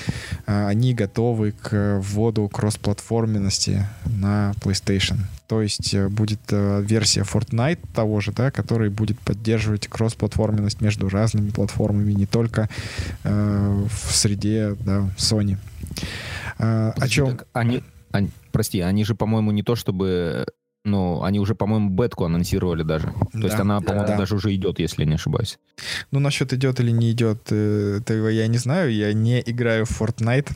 э, они готовы к вводу кроссплатформенности на PlayStation. То есть э, будет э, версия Fortnite того же, да, который будет поддерживать кроссплатформенность между разными платформами, не только э, в среде да, Sony. Э, о чем? Они, они, прости, они же, по-моему, не то чтобы ну, они уже, по-моему, бетку анонсировали даже. То да, есть она, по-моему, да. даже уже идет, если я не ошибаюсь. Ну, насчет идет или не идет, этого я не знаю. Я не играю в Fortnite.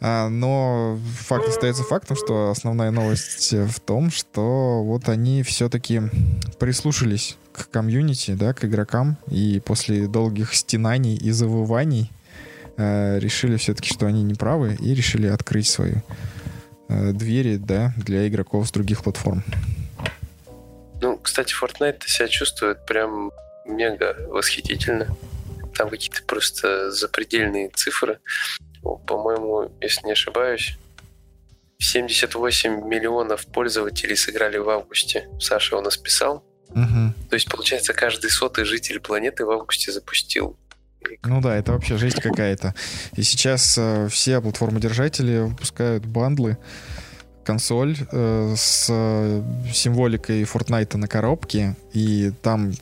А, но факт остается фактом, что основная новость в том, что вот они все-таки прислушались к комьюнити, да, к игрокам, и после долгих стенаний и завываний э, решили все-таки, что они не правы, и решили открыть свою э, двери, да, для игроков с других платформ. Ну, кстати, Fortnite себя чувствует прям мега восхитительно. Там какие-то просто запредельные цифры по-моему, если не ошибаюсь, 78 миллионов пользователей сыграли в августе. Саша у нас писал. Угу. То есть, получается, каждый сотый житель планеты в августе запустил. Ну да, это вообще жесть какая-то. И сейчас э, все платформодержатели выпускают бандлы, консоль э, с символикой Fortnite на коробке, и там,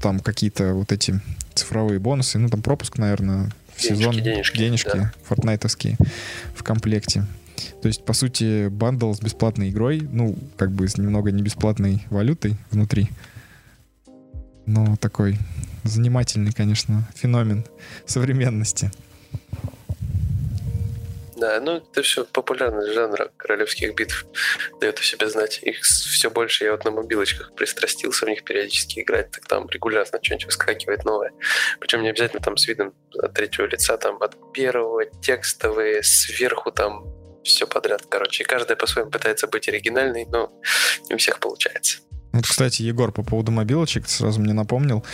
там какие-то вот эти цифровые бонусы, ну там пропуск, наверное, сезон денежки, денежки да. фортнайтовские в комплекте. То есть, по сути, бандл с бесплатной игрой, ну, как бы с немного не бесплатной валютой внутри. Но такой занимательный, конечно, феномен современности. Да, ну это все популярность жанра королевских битв дает о себе знать. Их все больше. Я вот на мобилочках пристрастился в них периодически играть, так там регулярно что-нибудь выскакивает новое. Причем не обязательно там с видом от третьего лица, там от первого, текстовые, сверху там все подряд, короче. И каждая по-своему пытается быть оригинальной, но не у всех получается. Вот, кстати, Егор, по поводу мобилочек, сразу мне напомнил,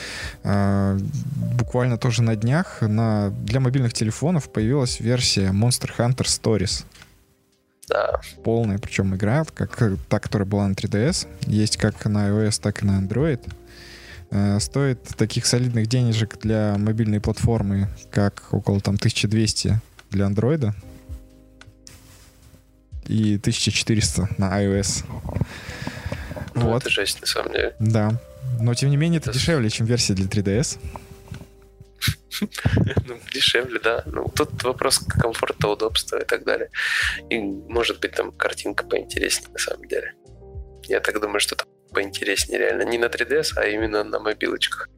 э, буквально тоже на днях на, для мобильных телефонов появилась версия Monster Hunter Stories. Да. Полная, причем игра, как та, которая была на 3DS, есть как на iOS, так и на Android. Э, стоит таких солидных денежек для мобильной платформы, как около там 1200 для Android и 1400 на iOS. Ну, вот. это жесть, на самом деле. Да. Но, тем не менее, это, это... дешевле, чем версия для 3DS. ну, дешевле, да. Ну, тут вопрос комфорта, удобства и так далее. И, может быть, там картинка поинтереснее, на самом деле. Я так думаю, что там поинтереснее реально. Не на 3DS, а именно на мобилочках.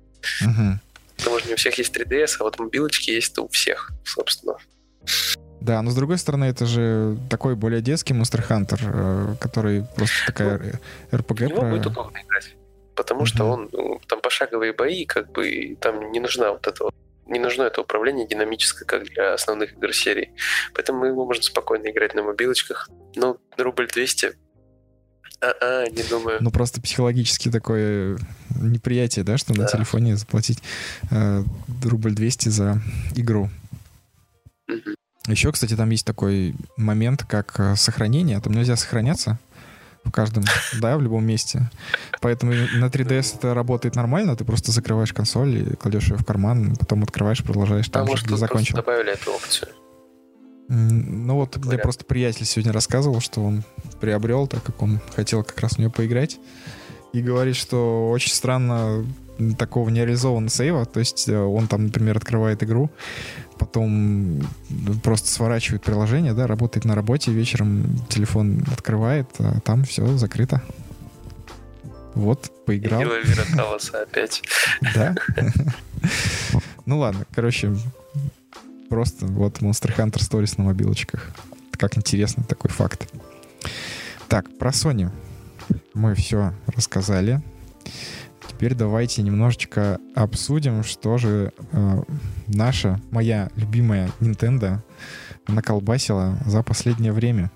Угу. Потому что не у всех есть 3DS, а вот мобилочки есть у всех, собственно. Да, но с другой стороны, это же такой более детский Monster Hunter, э, который просто такая РПГ В него про... будет удобно играть. Потому что Мгм. он, ну, там пошаговые бои, как бы, там не нужна вот это вот не нужно это управление динамическое, как для основных игр серии. Поэтому его можно спокойно играть на мобилочках. Ну, рубль 200. А-а, не думаю. Ну, просто психологически такое неприятие, да, что на Да. телефоне заплатить э, рубль 200 за игру. Мгм. Еще, кстати, там есть такой момент, как э, сохранение. Там нельзя сохраняться в каждом, да, в любом месте. Поэтому на 3DS это работает нормально. Ты просто закрываешь консоль и кладешь ее в карман, потом открываешь, продолжаешь там, же, может, где закончил. добавили эту опцию. Ну вот мне Говорят. просто приятель сегодня рассказывал, что он приобрел, так как он хотел как раз в нее поиграть. И говорит, что очень странно такого нереализованного сейва. То есть э, он там, например, открывает игру, потом просто сворачивает приложение, да, работает на работе, вечером телефон открывает, а там все закрыто. Вот, поиграл. Ила Вироталоса опять. Да. Ну ладно, короче, просто вот Monster Hunter Stories на мобилочках. Как интересный такой факт. Так, про Sony мы все рассказали. Теперь давайте немножечко обсудим, что же э, наша, моя любимая Nintendo наколбасила за последнее время.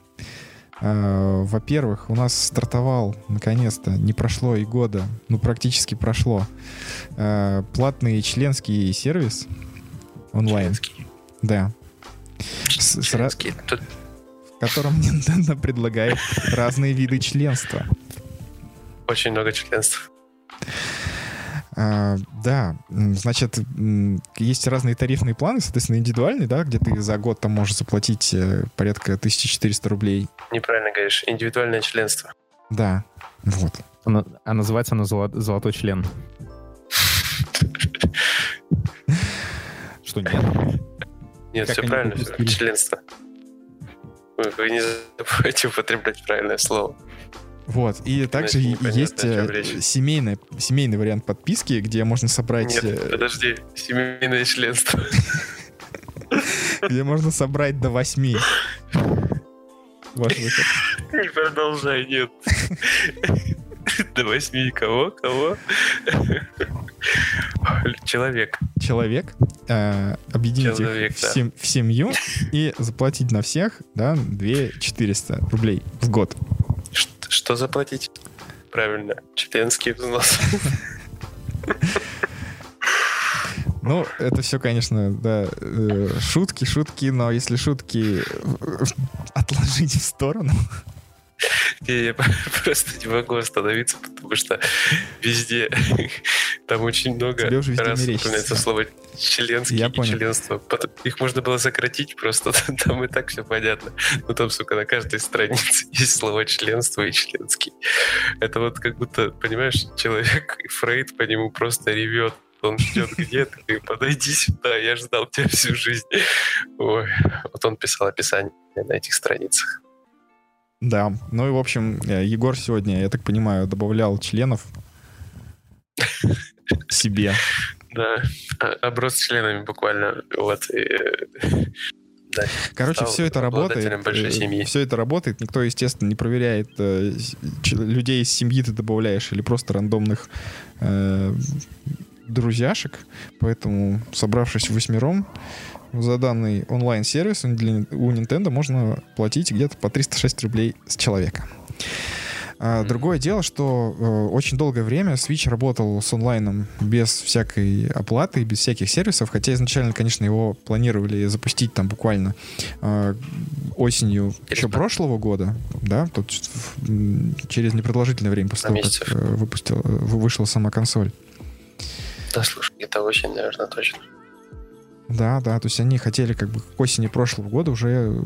Э, Во-первых, у нас стартовал, наконец-то, не прошло и года, ну практически прошло, э, платный членский сервис онлайн, Членский. да, с, с Членский. Тут в котором Nintendo предлагает разные виды членства. очень много членств. А, да, значит, есть разные тарифные планы, соответственно, индивидуальный, да, где ты за год там можешь заплатить э, порядка 1400 рублей. Неправильно говоришь. Индивидуальное членство. Да, вот. Она- а называется она «Золо- «Золотой член». Что нет? Нет, все правильно. Членство. Вы не забывайте употреблять правильное слово. Вот, и также и- непонятно, есть э, семейный, семейный вариант подписки, где можно собрать, Нет, э, подожди. Семейное членство. где можно собрать до 8. Ваш выход. Не продолжай, нет. До восьми кого? Кого? Человек. Человек, э, объединить Человек, их в, сем- в семью и заплатить на всех, да, 2 400 рублей в год. Что заплатить? Правильно, членский взнос. Ну, это все, конечно, да, э, шутки, шутки, но если шутки э, отложить в сторону, Я просто не могу остановиться, потому что везде там очень много раз упоминается слово членский Я и понял. членство. Потом- Их можно было сократить просто, там и так все понятно. Но там, сука, на каждой странице есть слово членство и членский. Это вот как будто, понимаешь, человек, Фрейд по нему просто ревет. Он ждет, где ты, ты подойди сюда, я ждал тебя всю жизнь. Ой, вот он писал описание на этих страницах. Да. Ну и, в общем, э, Егор сегодня, я так понимаю, добавлял членов себе. Да, а- оброс членами буквально. Вот. э, да. Короче, все это обладателем большой семьи. Все это работает. Никто, естественно, не проверяет, э, людей из семьи ты добавляешь или просто рандомных э, друзьяшек. Поэтому, собравшись восьмером, за данный онлайн-сервис для- у Nintendo можно платить где-то по 306 рублей с человека. А. Другое дело, что э, очень долгое время Switch работал с онлайном без всякой оплаты, без всяких сервисов, хотя изначально, конечно, его планировали запустить там буквально э, осенью Через еще прошлого года, да, тут м, через непродолжительное время после того, как э, выпустил, э, вы- вышла сама консоль. Да, слушай, это очень, наверное, точно. Да, да, то есть они хотели как бы к осени прошлого года уже э,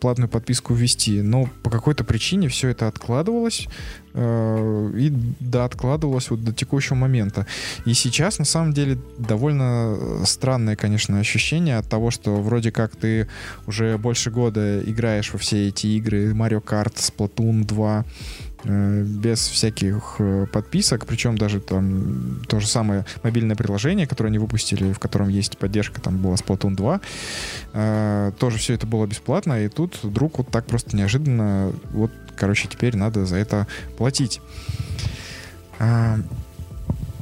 платную подписку ввести, но по какой-то причине все это откладывалось э, и да, откладывалось вот до текущего момента. И сейчас на самом деле довольно э, странное, конечно, ощущение от того, что вроде как ты уже больше года играешь во все эти игры Mario Kart, Splatoon 2, э, без всяких э, подписок, причем даже там то же самое мобильное приложение, которое они выпустили, в котором есть поддержка, там была Splatoon 2, э, тоже все это было бесплатно, и тут вдруг вот так просто неожиданно, вот, короче, теперь надо за это платить. А,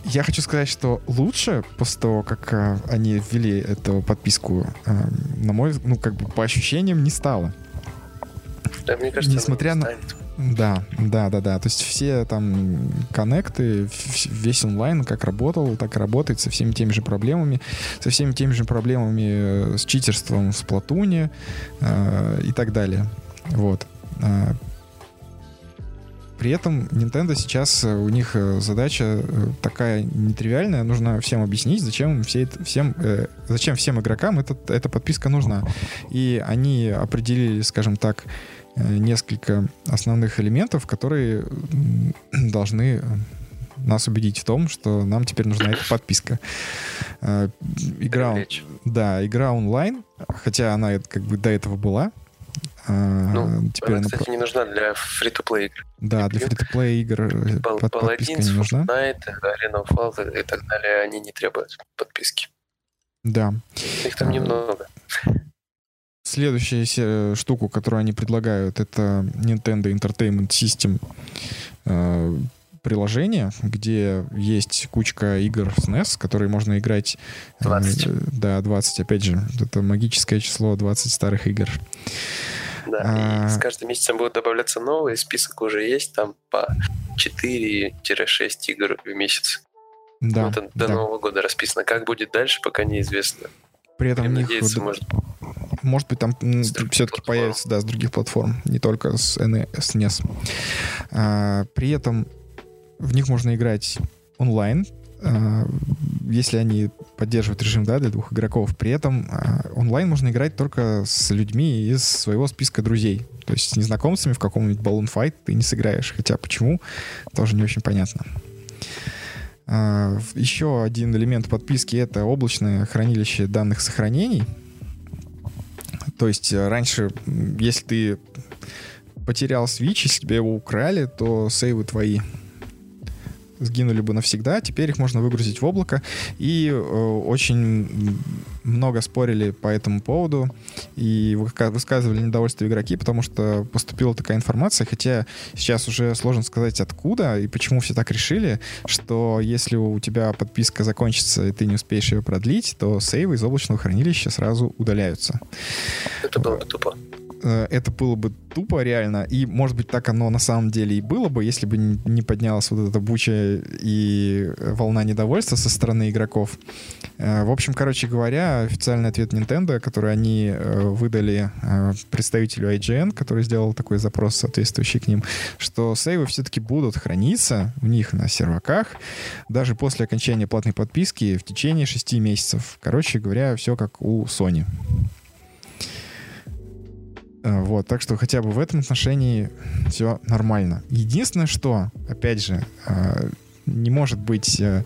я хочу сказать, что лучше после того, как они ввели эту подписку, на мой, ну, как бы по ощущениям не стало. Да, мне кажется, Несмотря на... станет. Да, да, да, да. То есть все там коннекты, весь онлайн как работал, так и работает со всеми теми же проблемами, со всеми теми же проблемами э, с читерством в Сплатуне э, и так далее. Вот. Э, При этом Nintendo сейчас э, у них задача такая нетривиальная, нужно всем объяснить, зачем все это- всем, э, зачем всем игрокам этот, эта подписка нужна. И они определили, скажем так, э, несколько основных элементов, которые должны э, нас убедить в том, что нам теперь нужна эта подписка. Э, Игра, да, игра онлайн, хотя она э, как бы до этого была. э, Ну, теперь Она, она кстати, про- не нужна для фри-то-плей игр. да, для фри-то-плей игр э, Пал- под- подписка не нужна. Fortnite, Arena of Valor и так далее, они не требуют подписки. Да. Их там немного. Следующая се- штуку, которую они предлагают, это Nintendo Entertainment System э, приложение, где есть кучка игр с NES, которые можно играть... э, 20. да, 20, опять же. Это магическое число 20 старых игр. Да, а- и с каждым месяцем будут добавляться новые, список уже есть, там по 4-6 игр в месяц. Да, Ну, это до да. Нового года расписано. Как будет дальше, пока неизвестно. При этом у Будем них, надеяться, д- может, может быть, там все-таки появится, да, с других платформ, не только с, N- с NES. А, при этом в них можно играть онлайн, а, если они поддерживают режим да, для двух игроков. При этом а, онлайн можно играть только с людьми из своего списка друзей. То есть с незнакомцами в каком-нибудь Balloon Fight ты не сыграешь. Хотя почему, тоже не очень понятно. А, Еще один элемент подписки — это облачное хранилище данных сохранений. То есть э, раньше, если ты потерял Switch, если тебе его украли, то сейвы твои сгинули бы навсегда. Теперь их можно выгрузить в облако. И э, очень много спорили по этому поводу. И высказывали недовольство игроки, потому что поступила такая информация, хотя сейчас уже сложно сказать откуда и почему все так решили, что если у тебя подписка закончится и ты не успеешь ее продлить, то сейвы из облачного хранилища сразу удаляются это было бы тупо. Э, это было бы тупо реально. И, может быть, так оно на самом деле и было бы, если бы не поднялась вот эта буча и волна недовольства со стороны игроков. Э, В общем, короче говоря, официальный ответ Nintendo, который они э, выдали представителю IGN, который сделал такой запрос, соответствующий к ним, что сейвы все-таки будут храниться у них на серваках даже после окончания платной подписки в течение 6 месяцев. Короче говоря, все как у Sony. Э, Вот, так что хотя бы в этом отношении все нормально. Единственное, что, опять же, э, не может быть э,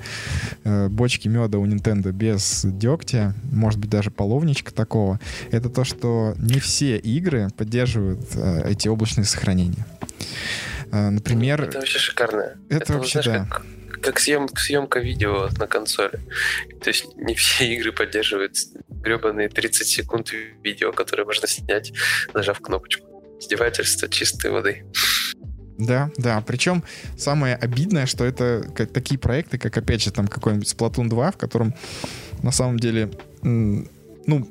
э, бочки меда у Nintendo без дегтя, может быть даже половничка такого, это то, что не все игры поддерживают э, эти облачные сохранения. Э, Например, Это вообще шикарно. это вот, вообще знаешь, да. как, как съем, съемка видео на консоли. То есть не все игры поддерживают гребаные 30 секунд видео, которые можно снять, нажав кнопочку. Издевательство чистой воды. Да, да. Причем самое обидное, что это такие проекты, как опять же там какой-нибудь Splatoon 2, в котором на самом деле ну,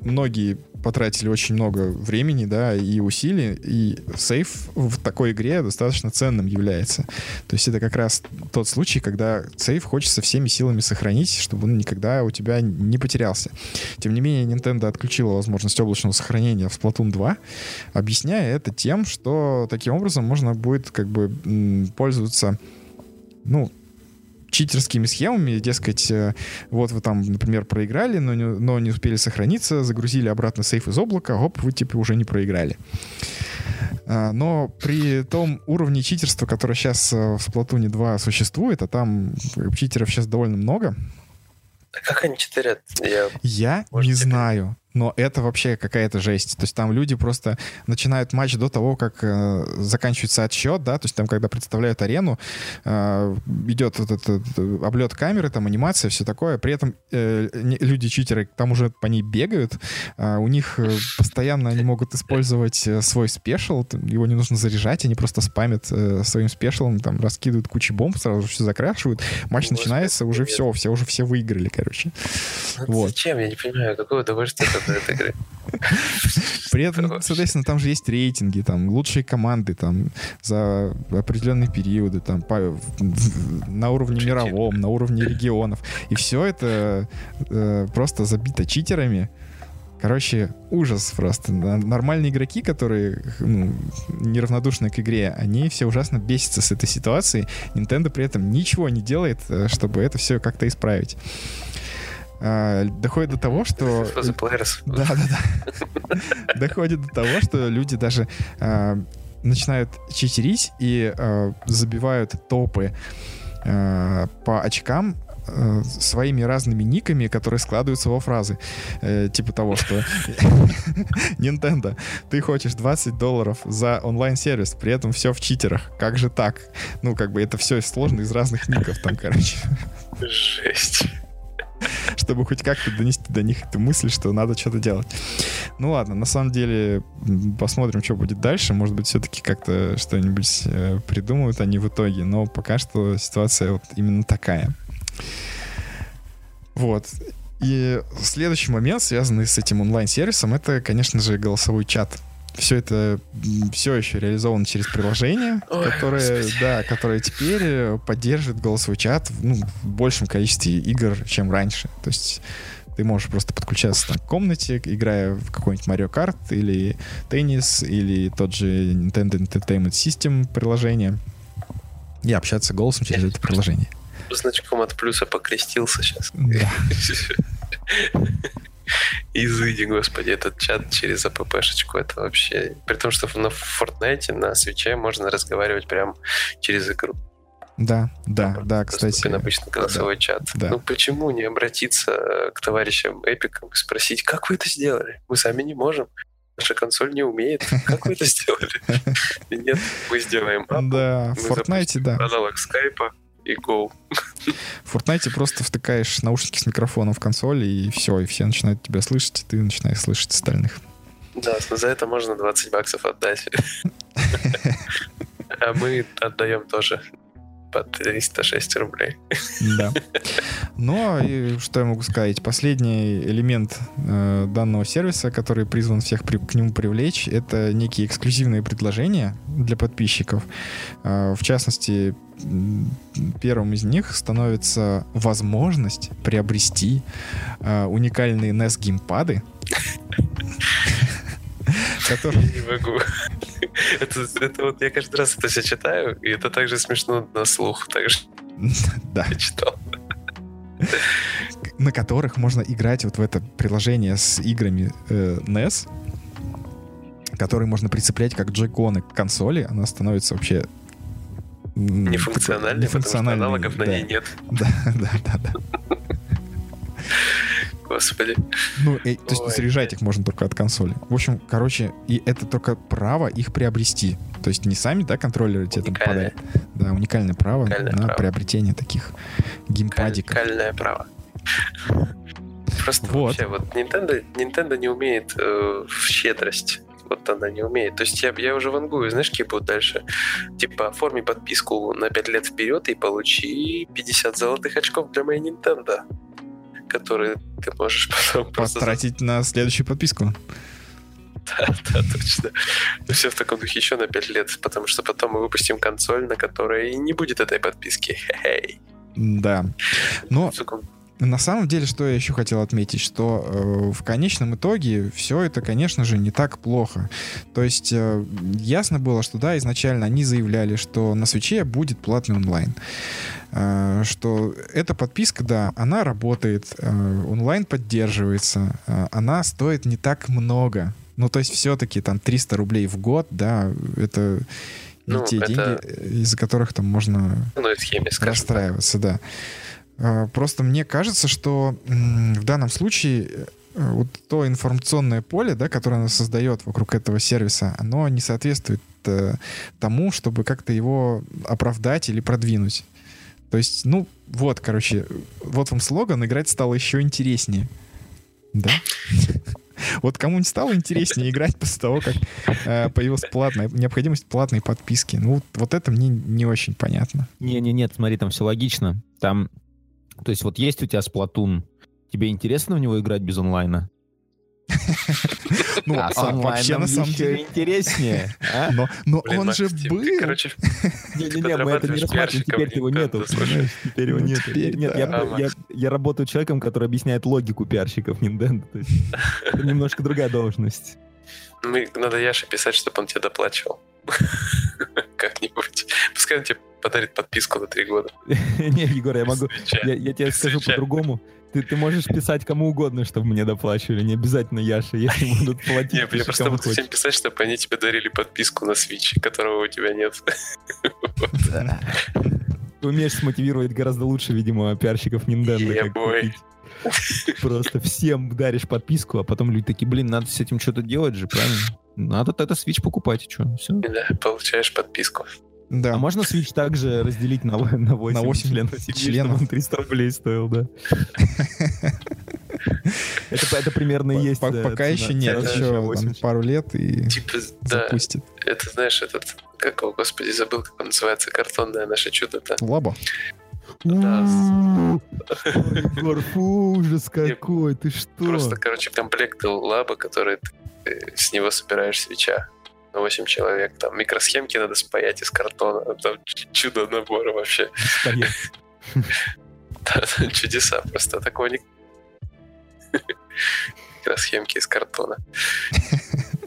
многие потратили очень много времени, да, и усилий, и сейф в такой игре достаточно ценным является. То есть это как раз тот случай, когда сейф хочется всеми силами сохранить, чтобы он никогда у тебя не потерялся. Тем не менее, Nintendo отключила возможность облачного сохранения в Splatoon 2, объясняя это тем, что таким образом можно будет как бы пользоваться, ну, читерскими схемами, дескать, э, вот вы там, например, проиграли, но не, но не успели сохраниться, загрузили обратно сейф из облака, оп, вы типа уже не проиграли. А, Но при том уровне читерства, которое сейчас в Splatoon 2 существует, а там читеров сейчас довольно много, А как они читерят? Я... я Может, не тебе- знаю. Но это вообще какая-то жесть. То есть там люди просто начинают матч до того, как э, заканчивается отсчет, да, то есть там, когда представляют арену, э, идет вот этот облет камеры, там анимация, все такое, при этом э, люди-читеры там уже по ней бегают, э, у них э, постоянно они могут использовать э, свой спешл, его не нужно заряжать, они просто спамят э, своим спешалом, там раскидывают кучу бомб, сразу все закрашивают, матч Господи, начинается, уже все, все уже все выиграли, короче. Ну, вот. Зачем? Я не понимаю, какое удовольствие от этой игры. При этом, соответственно, там же есть рейтинги, там лучшие команды там за определенные периоды, там по, на уровне мировом, на уровне регионов. И все это э, просто забито читерами. Короче, ужас просто. Нормальные игроки, которые ну, неравнодушны к игре, они все ужасно бесятся с этой ситуацией. Nintendo при этом ничего не делает, э, чтобы это все как-то исправить. А, доходит до того, что... Да, да, да. Доходит до того, что люди даже а, начинают читерить и а, забивают топы по очкам своими разными никами, которые складываются во фразы. Э, типа того, что Nintendo, ты хочешь 20 долларов за онлайн-сервис, при этом все в читерах. Как же так? Ну, как бы это все сложно из разных ников там, короче. Жесть чтобы хоть как-то донести до них эту мысль, что надо что-то делать. Ну ладно, на самом деле посмотрим, что будет дальше. Может быть, все-таки как-то что-нибудь э, придумают они в итоге. Но пока что ситуация вот именно такая. Вот. И следующий момент, связанный с этим онлайн-сервисом, это, конечно же, голосовой чат все это все еще реализовано через приложение, Ой, которое, господи. да, которое теперь э, поддерживает голосовой чат ну, в большем количестве игр, чем раньше. То есть ты можешь просто подключаться там, к комнате, играя в какой-нибудь Mario Kart или теннис, или тот же Nintendo Entertainment System приложение, и общаться голосом через это приложение. Значком от плюса покрестился сейчас. Да. Изыди, господи, этот чат через АППшечку, это вообще... При том, что на Fortnite, на свече можно разговаривать прям через игру. Да, да, Там да, кстати. обычно голосовой да, чат. Да. Ну почему не обратиться к товарищам Эпикам и спросить, как вы это сделали? Мы сами не можем. Наша консоль не умеет. Как вы это сделали? Нет, мы сделаем. Да, в Fortnite, да. Аналог скайпа и go. В Fortnite просто втыкаешь наушники с микрофоном в консоль, и все, и все начинают тебя слышать, и ты начинаешь слышать остальных. Да, за это можно 20 баксов отдать. А мы отдаем тоже по 306 рублей. Да. Но ну, и что я могу сказать? Последний элемент э, данного сервиса, который призван всех при, к нему привлечь, это некие эксклюзивные предложения для подписчиков. Э, в частности, первым из них становится возможность приобрести э, уникальные NES геймпады. Который... Не могу. Это, это вот я каждый раз это все читаю, и это также смешно на слух. Также да. Я читал. На которых можно играть вот в это приложение с играми э, NES, которые можно прицеплять как джойконы к консоли. Она становится вообще Нефункциональной, нефункциональной аналогов да. на ней нет. Да, да, да, да. Господи. Ну, и, то есть Ой. заряжать их можно только от консоли. В общем, короче, и это только право их приобрести. То есть не сами, да, контроллеры тебе там попадают. Да, уникальное право уникальное на право. приобретение таких геймпадиков. Уникальное право. Просто вот. вообще, вот Nintendo, Nintendo не умеет э, в щедрость вот она не умеет. То есть я, я уже вангую, знаешь, какие будут дальше? Типа, оформи подписку на 5 лет вперед и получи 50 золотых очков для моей Nintendo, которые ты можешь потом Потратить просто... на следующую подписку. Да, да, точно. Ну, все в таком духе еще на 5 лет, потому что потом мы выпустим консоль, на которой не будет этой подписки. Хе-хей. Да. Но... На самом деле, что я еще хотел отметить, что э, в конечном итоге все это, конечно же, не так плохо. То есть э, ясно было, что да, изначально они заявляли, что на свече будет платный онлайн. Э, что эта подписка, да, она работает, э, онлайн поддерживается, э, она стоит не так много. Ну, то есть все-таки там 300 рублей в год, да, это не ну, те это... деньги, из-за которых там можно ну, схеме, расстраиваться, так. да. А, просто мне кажется, что в данном случае э, вот то информационное поле, да, которое она создает вокруг этого сервиса, оно не соответствует э, тому, чтобы как-то его оправдать или продвинуть. То есть, ну, вот, короче, вот вам слоган, играть стало еще интереснее. Да? Вот кому-нибудь стало интереснее играть после того, как э, появилась платная необходимость платной подписки. Ну, вот, это мне не очень понятно. Не-не, нет, смотри, там все логично. Там, то есть вот есть у тебя Splatoon, тебе интересно в него играть без онлайна? Ну, а а вообще, на самом деле. интереснее. а? Но, но Блин, он Макс, же был. ты, короче, Не-не-не, мы это не рассматриваем, теперь его нету. Слушай. понимаешь? Теперь его Ну, нету. теперь Нет, да. я, А, я, я работаю человеком, который объясняет логику пиарщиков Nintendo. то есть это немножко другая должность. Ну, надо Яше писать, чтобы он тебе доплачивал. Пускай он тебе подарит подписку на три года. Не, Егор, я могу... Я, тебе скажу по-другому. Ты, ты можешь писать кому угодно, чтобы мне доплачивали. Не обязательно Яше, если будут платить. Не, я просто буду всем писать, чтобы они тебе дарили подписку на Switch, которого у тебя нет. Ты умеешь смотивировать гораздо лучше, видимо, пиарщиков Nintendo. Просто всем даришь подписку, а потом люди такие, блин, надо с этим что-то делать же, правильно? Надо тогда Switch покупать, и что, все. Да, получаешь подписку. Да. А можно Switch также разделить на, на 8, На восемь членов семьи, членов. чтобы он 300 рублей стоил, да? Это, это примерно и По- есть. по- э, Пока еще нет, еще там 80. пару лет и Типа, да, запустит. это знаешь, этот, как его, господи, забыл, как он называется, картонное наше чудо-то. Лаба. Да. Егор, фу, ужас какой, ты что? Просто, короче, комплект лаба, который ты э, с него собираешь свеча на 8 человек. Там микросхемки надо спаять из картона. Там ч- чудо набора вообще. Чудеса просто. Такого не... Микросхемки из картона.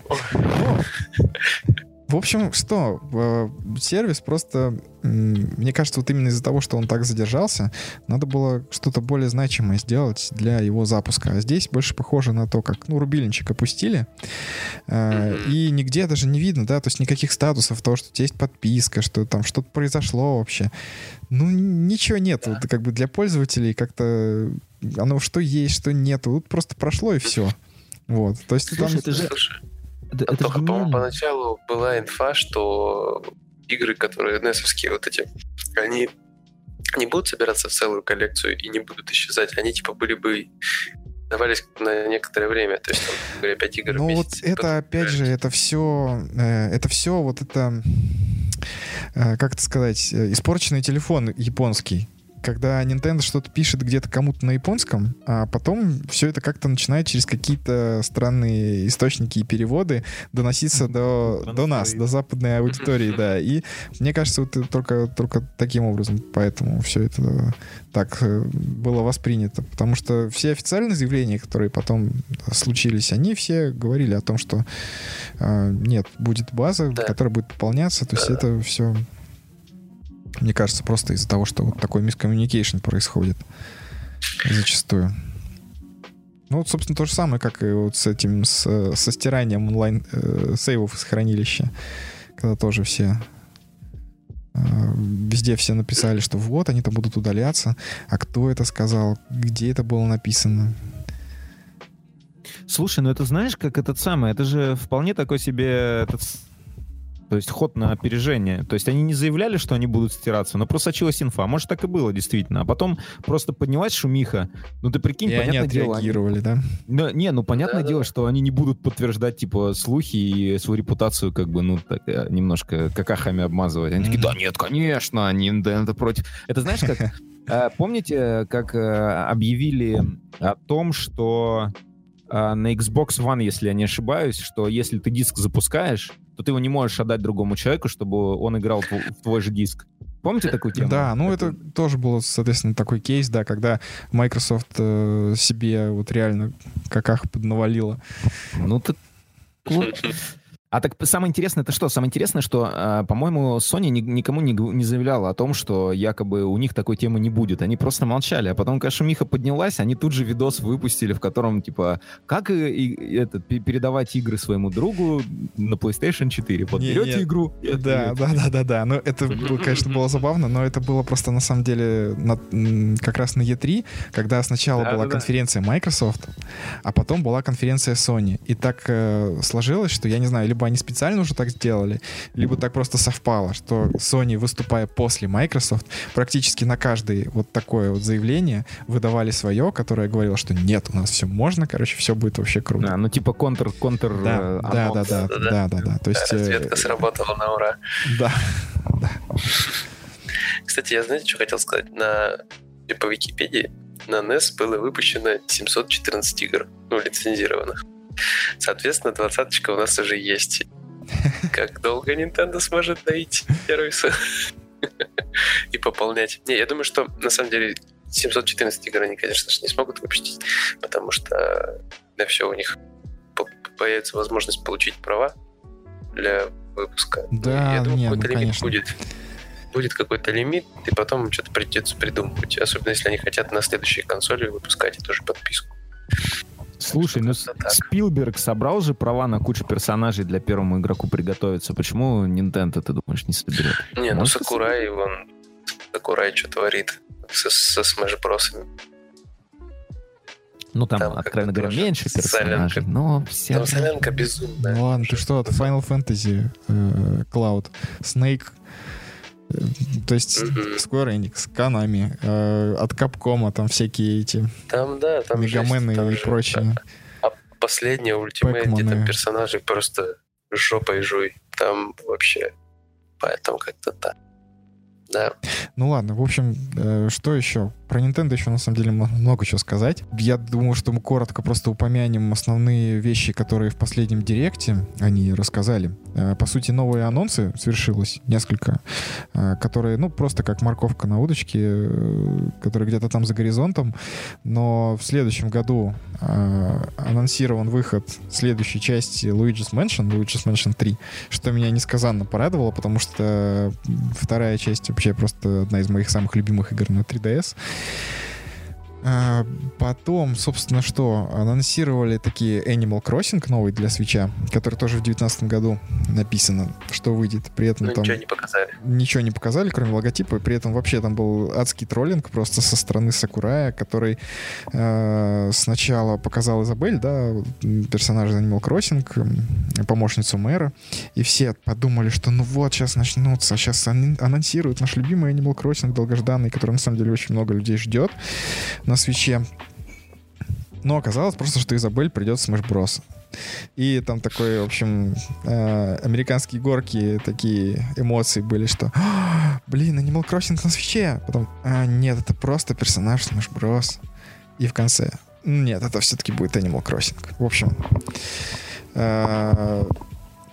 В общем, что, э, сервис просто, мне кажется, вот именно из-за того, что он так задержался, надо было что-то более значимое сделать для его запуска. А здесь больше похоже на то, как, ну, рубильничек опустили, э, и нигде даже не видно, да, то есть никаких статусов того, что у тебя есть подписка, что там что-то произошло вообще. Ну, ничего нет. Вот как бы для пользователей как-то оно что есть, что нет. Вот просто прошло и все. Вот. То есть Слушай, там... это же- Это, это только, по-моему, поначалу была инфа, что игры, которые NES-овские вот эти, они не будут собираться в целую коллекцию и не будут исчезать. Они типа были бы давались на некоторое время. То есть, там, говоря, 5 игр Ну вот месяц. это опять же, это все, это все вот это, э, как это сказать, э, испорченный телефон японский. Когда Nintendo что-то пишет где-то кому-то на японском, а потом все это как-то начинает через какие-то странные источники и переводы доноситься до, До нас, до западной аудитории, да. И мне кажется, вот только, только таким образом, поэтому все это так э, было воспринято. Потому что все официальные заявления, которые потом случились, они все говорили о том, что э, нет, будет база, Да. которая будет пополняться. То есть Да. это все, мне кажется, просто из-за того, что вот такой мискоммуникейшн происходит зачастую. Ну, вот, собственно, то же самое, как и вот с этим, с, со стиранием онлайн э, из хранилища, когда тоже все э, везде все написали, что вот они там будут удаляться, а кто это сказал, где это было написано. Слушай, ну это знаешь, как этот самый, это же вполне такой себе этот, то есть ход на опережение. То есть они не заявляли, что они будут стираться, но просочилась инфа. Может, так и было, действительно. А потом просто поднялась шумиха. Ну ты прикинь, И они понятное дело, они- да? Ну, не, ну понятное Да-да-да. дело, что они не будут подтверждать, типа, слухи и свою репутацию, как бы, ну, так, э, немножко какахами обмазывать. Они такие, да нет, конечно, Nintendo против. Это знаешь, как... э, Помните, как э, объявили о том, что на Xbox One, если я не ошибаюсь, что если ты диск запускаешь, то ты его не можешь отдать другому человеку, чтобы он играл в тв- в твой же диск. Помните такую тему? Да, ну это тоже было, соответственно, такой кейс, да, когда Microsoft э, себе вот реально каках поднавалила. Ну, вот. А так самое интересное это что? Самое интересное, что, э, по-моему, Sony ни, никому не, не заявляла о том, что якобы у них такой темы не будет. Они просто молчали. А потом, когда шумиха поднялась, они тут же видос выпустили, в котором, типа, как и, и, это, передавать игры своему другу на PlayStation 4. Вот Не, берете нет. игру... Да, отдаете. да, да, да, да. Но это, было, конечно, было забавно, но это было просто на самом деле на- как раз на E3, когда сначала Да, была да, да. конференция Microsoft, а потом была конференция Sony. И так э, сложилось, что я не знаю, либо они специально уже так сделали, либо так просто совпало, что Sony, выступая после Microsoft, практически на каждое вот такое вот заявление выдавали свое, которое говорило, что нет, у нас все можно, короче, все будет вообще круто. Да, ну типа контр, контр Да, э, да, да, да, да, да, да. То есть, э, Разведка сработала на ура. да, Кстати, я знаете, что хотел сказать? На по Википедии на NES было выпущено 714 игр, ну, лицензированных. Соответственно, двадцаточка у нас уже есть. Как долго Nintendo сможет доить сервисы и пополнять? Не, я думаю, что на самом деле 714 игр они, конечно же, не смогут выпустить, потому что на все у них по- появится возможность получить права для выпуска. Ну, Да, я думаю, не, ну, какой-то лимит конечно. будет. Будет какой-то лимит, и потом что-то придется придумывать. Особенно если они хотят на следующей консоли выпускать эту же подписку. Слушай, ну так. Спилберг собрал же права на кучу персонажей для первому игроку приготовиться. Почему Nintendo, ты думаешь, не соберет? Не, ну Может, Сакурай, он... Сакурай что творит со, со Smash Bros. Ну, там, Там откровенно говоря, меньше солянка. персонажей, но все... Там солянка безумная. Ну ладно, ты что, это Final Fantasy э, Cloud, Snake, то есть. Square Enix, Konami, э, от Capcom, там всякие эти Там, да, там Мегамены жесть, там и же- прочее. А последняя ультимейт, где там персонажи просто жопой жуй. Там вообще... Поэтому как-то так. Да. Ну ладно, в общем, э, что еще? Про Nintendo еще на самом деле много чего сказать. Я думаю, что мы коротко просто упомянем основные вещи, которые в последнем директе они рассказали. Э, По сути, новые анонсы свершилось несколько, э, которые, ну, просто как морковка на удочке, э, которые где-то там за горизонтом. Но в следующем году анонсирован выход следующей части Luigi's Mansion, Luigi's Mansion 3, что меня несказанно порадовало, потому что вторая часть вообще просто одна из моих самых любимых игр на 3DS. А, Потом, собственно, что? Анонсировали такие Animal Crossing новый для свеча, который тоже в 2019 году написано, что выйдет. При этом Ну, там ничего не показали. ничего не показали, кроме логотипа. При этом вообще там был адский троллинг просто со стороны Сакурая, который э, сначала показал Изабель, да, персонажа Animal Crossing, помощницу мэра, и все подумали, что ну вот, сейчас начнутся, сейчас анонсируют наш любимый Animal Crossing долгожданный, который на самом деле очень много людей ждет на свече. Но оказалось просто, что Изабель придет в Smash Bros. И там такой, в общем, э, американские горки, такие эмоции были, что «А, блин, Animal Crossing на свече. Потом, а, нет, это просто персонаж Smash Bros. И в конце, нет, это все-таки будет Animal Crossing. В общем, э,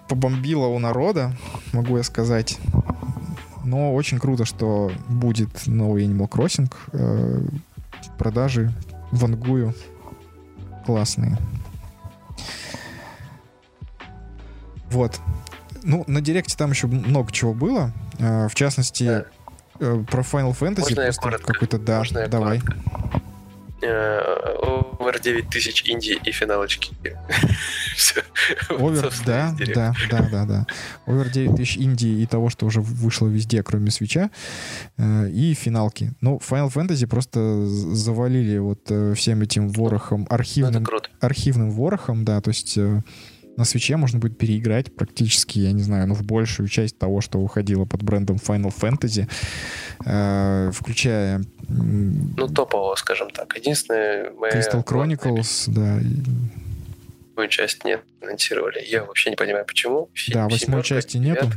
побомбило у народа, могу я сказать. Но очень круто, что будет новый Animal Crossing. Э, продажи вангую классные. Вот. Ну, на Директе там еще много чего было. Э, В частности, Да. э, про Final Fantasy. Можно я коротко? Какой-то, да, Можно я давай. коротко? Э, Over 9000 инди и финалочки. Все. Овер, да, да, да, да, да. Овер 9000 Индии и того, что уже вышло везде, кроме свеча, э, и финалки. Ну, Final Fantasy просто завалили вот э, всем этим ворохом, Ну, архивным, архивным ворохом, да, то есть э, на свече можно будет переиграть практически, я не знаю, ну, в большую часть того, что выходило под брендом Final Fantasy, э, включая Ну, топового, скажем так. Единственное, моя Crystal Chronicles, да, и- Восьмую часть нет, анонсировали. Я вообще не понимаю, почему. Се- Да, восьмой части нету.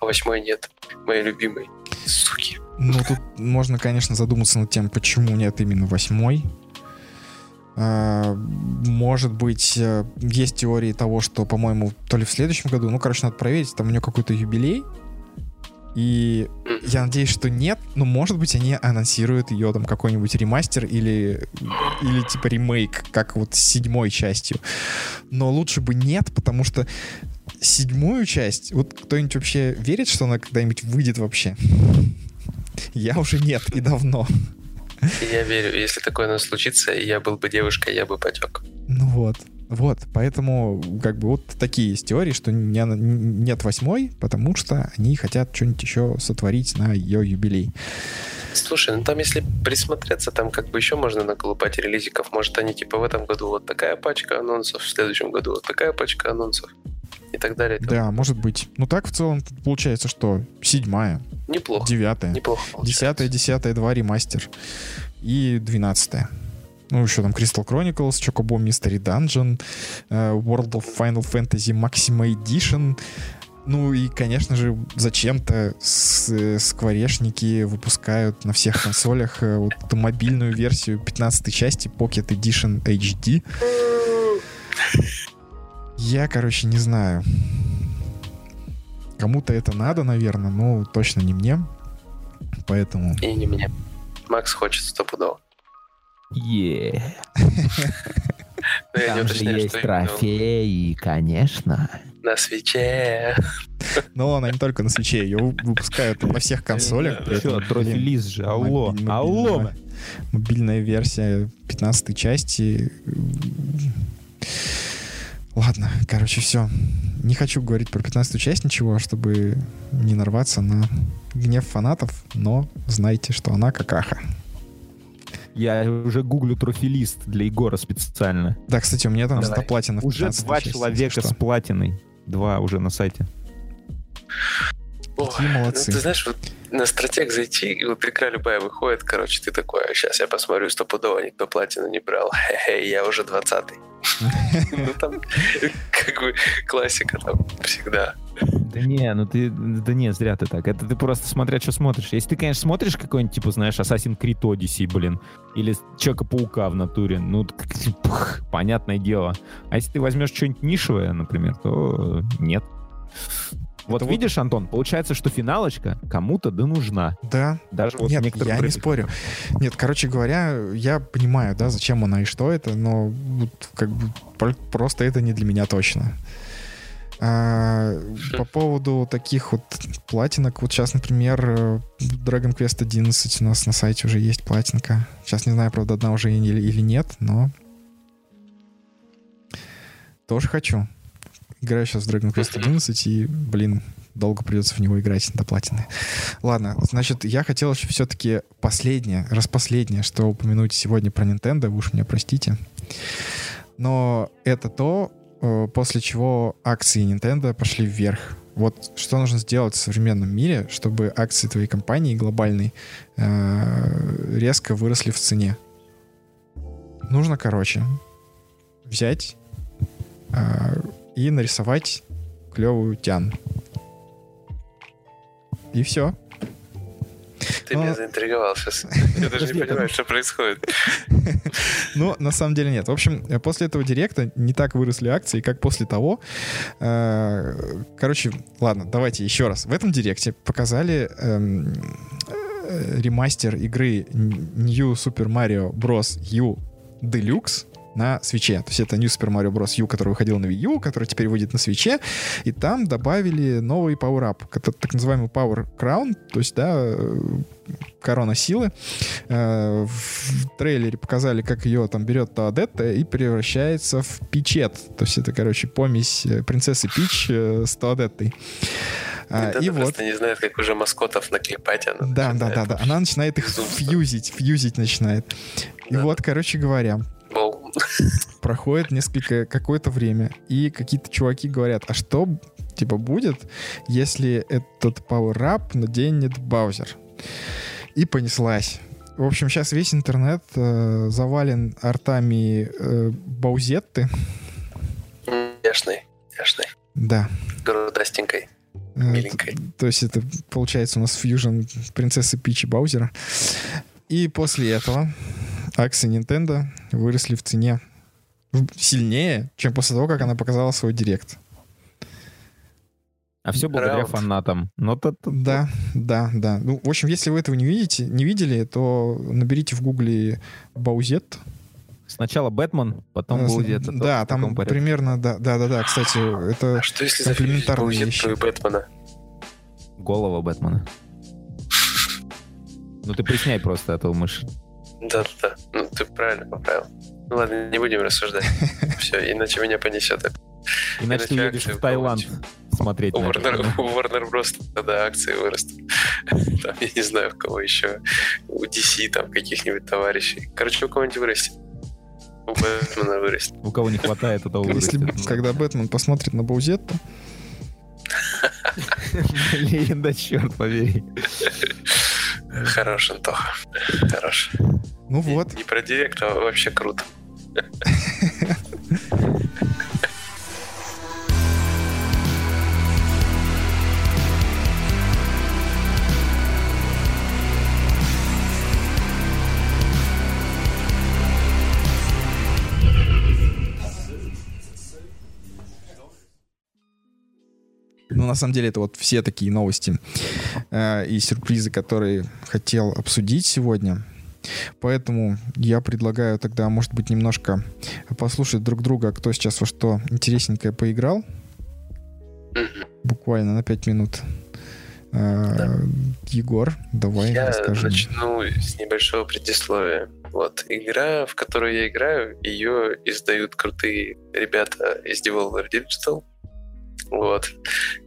а восьмой нет. Мои любимые. Суки. Ну, тут можно, конечно, задуматься над тем, почему нет именно восьмой. А, Может быть, э, есть теории того, что, по-моему, то ли в следующем году, ну, короче, надо проверить, там у нее какой-то юбилей. И я надеюсь, что нет, но может быть они анонсируют ее там какой-нибудь ремастер или, или типа ремейк, как вот с седьмой частью. Но лучше бы нет, потому что седьмую часть, вот кто-нибудь вообще верит, что она когда-нибудь выйдет вообще? Я уже нет, и давно. Я верю, если такое у нас случится, я был бы девушкой, я бы потек. Ну вот. Вот, поэтому как бы вот такие есть теории, что не, нет восьмой, потому что они хотят что-нибудь еще сотворить на ее юбилей. Слушай, ну там если присмотреться, там как бы еще можно наколупать релизиков. Может они типа в этом году вот такая пачка анонсов, в следующем году вот такая пачка анонсов и так далее. Да, может быть. Ну так в целом получается, что седьмая, Неплохо. девятая, Неплохо. десятая, десятая, два ремастер и двенадцатая. Ну, еще там Crystal Chronicles, Chocobo Mystery Dungeon, uh, World of Final Fantasy Maxima Edition. Ну и, конечно же, зачем-то скворечники выпускают на всех консолях э, вот эту мобильную версию 15 части Pocket Edition HD. Я, короче, не знаю. Кому-то это надо, наверное, но точно не мне. Поэтому... И не мне. Макс хочет стопудово. Е. Там же есть трофеи, конечно. На свече. Но она не только на свече, ее выпускают на всех консолях. Все, трофилист же, алло, алло. Мобильная версия 15 части. Ладно, короче, все. Не хочу говорить про 15 часть ничего, чтобы не нарваться на гнев фанатов, но знайте, что она какаха. Я уже гуглю трофилист для Егора специально. Да, кстати, у меня там Давай. платина в Уже два части, человека с платиной. Два уже на сайте. Какие молодцы. Ну, ты знаешь, вот на стратег зайти, и вот игра любая выходит, короче, ты такой, а сейчас я посмотрю, стопудово никто платину не брал. Хе-хе, я уже двадцатый. Ну там как бы классика там всегда. Да не, ну ты, да не, зря ты так. Это ты просто смотря, что смотришь. Если ты, конечно, смотришь какой-нибудь, типа, знаешь, Assassin's Creed Odyssey, блин, или Человека-паука в натуре, ну, пх, понятное дело. А если ты возьмешь что-нибудь нишевое, например, то нет. Вот Это видишь, вот... Антон, получается, что финалочка кому-то да нужна. Да. Даже вот Нет, я не спорю. Нет, короче говоря, я понимаю, да, зачем она и что это, но как бы просто это не для меня точно. А, по поводу таких вот платинок, вот сейчас, например, Dragon Quest 11 у нас на сайте уже есть платинка. Сейчас не знаю, правда, одна уже или, или нет, но тоже хочу. Играю сейчас в Dragon Quest 11, и, блин, долго придется в него играть до платины. Ладно, значит, я хотел еще все-таки последнее, распоследнее, что упомянуть сегодня про Nintendo, вы уж меня простите. Но это то, э, после чего акции Nintendo пошли вверх. Вот что нужно сделать в современном мире, чтобы акции твоей компании глобальной э, резко выросли в цене. Нужно, короче, взять э, и нарисовать клевую тян. И все. Ты Но... меня заинтриговал сейчас. Я даже не понимаю, что происходит. Ну, на самом деле нет. В общем, после этого директа не так выросли акции, как после того. Э, короче, ладно, давайте еще раз. В этом директе показали эм, э, ремастер игры New Super Mario Bros. U Deluxe на свече. То есть это New Super Mario Bros. U, который выходил на Wii U, который теперь выйдет на свече. И там добавили новый Power Up, так называемый Power Crown, то есть, да, э, корона силы. Э, в трейлере показали, как ее там берет Тоадетта и превращается в Пичет. То есть это, короче, помесь э, принцессы Пич с Тоадеттой. А, и вот. не знает, как уже маскотов наклепать. Она да, да, да, да. Она начинает их фьюзить, фьюзить начинает. И да. вот, короче говоря, Проходит несколько, какое-то время, и какие-то чуваки говорят, а что, типа, будет, если этот Power-Up наденет Баузер? И понеслась. В общем, сейчас весь интернет э, завален артами э, Баузетты. Яшной, яшной. Да. Грудастенькой. Э, миленькой. То, то есть это получается у нас фьюжн принцессы Пичи Баузера. И после этого акции Nintendo выросли в цене сильнее, чем после того, как она показала свой директ. А все благодаря Раунд. фанатам. Ну, то, то- Да, да, да. Ну, в общем, если вы этого не видите, не видели, то наберите в гугле Баузет. Сначала Бэтмен, потом Э, был с- где-то. Да, там примерно, да, да, да, да. Кстати, это А что если комплементарные вещи. Бэтмена? Голова Бэтмена. Ну ты присняй просто, а то мышь. Да-да-да. Ну, ты правильно поправил. Ну ладно, не будем рассуждать. Все, иначе меня понесет. Иначе ты едешь в Таиланд смотреть. У на это. Warner, у Warner Bros. тогда акции вырастут. Там, я не знаю, у кого еще. У DC там каких-нибудь товарищей. Короче, у кого-нибудь вырастет. У Бэтмена вырастет. У кого не хватает, у того если, вырастет. когда Бэтмен посмотрит на Баузетту, Блин, да черт побери. Хорош, Антоха. Хорош. ну вот, Не про директ, а вообще круто. ну на самом деле это вот все такие новости э, и сюрпризы, которые хотел обсудить сегодня. Поэтому я предлагаю тогда, может быть, немножко послушать друг друга, кто сейчас во что интересненькое поиграл. Буквально на 5 минут. Э, Егор, давай Я расскажи. начну с небольшого предисловия. Вот, игра, в которую я играю, ее издают крутые ребята из Devolver Digital, вот,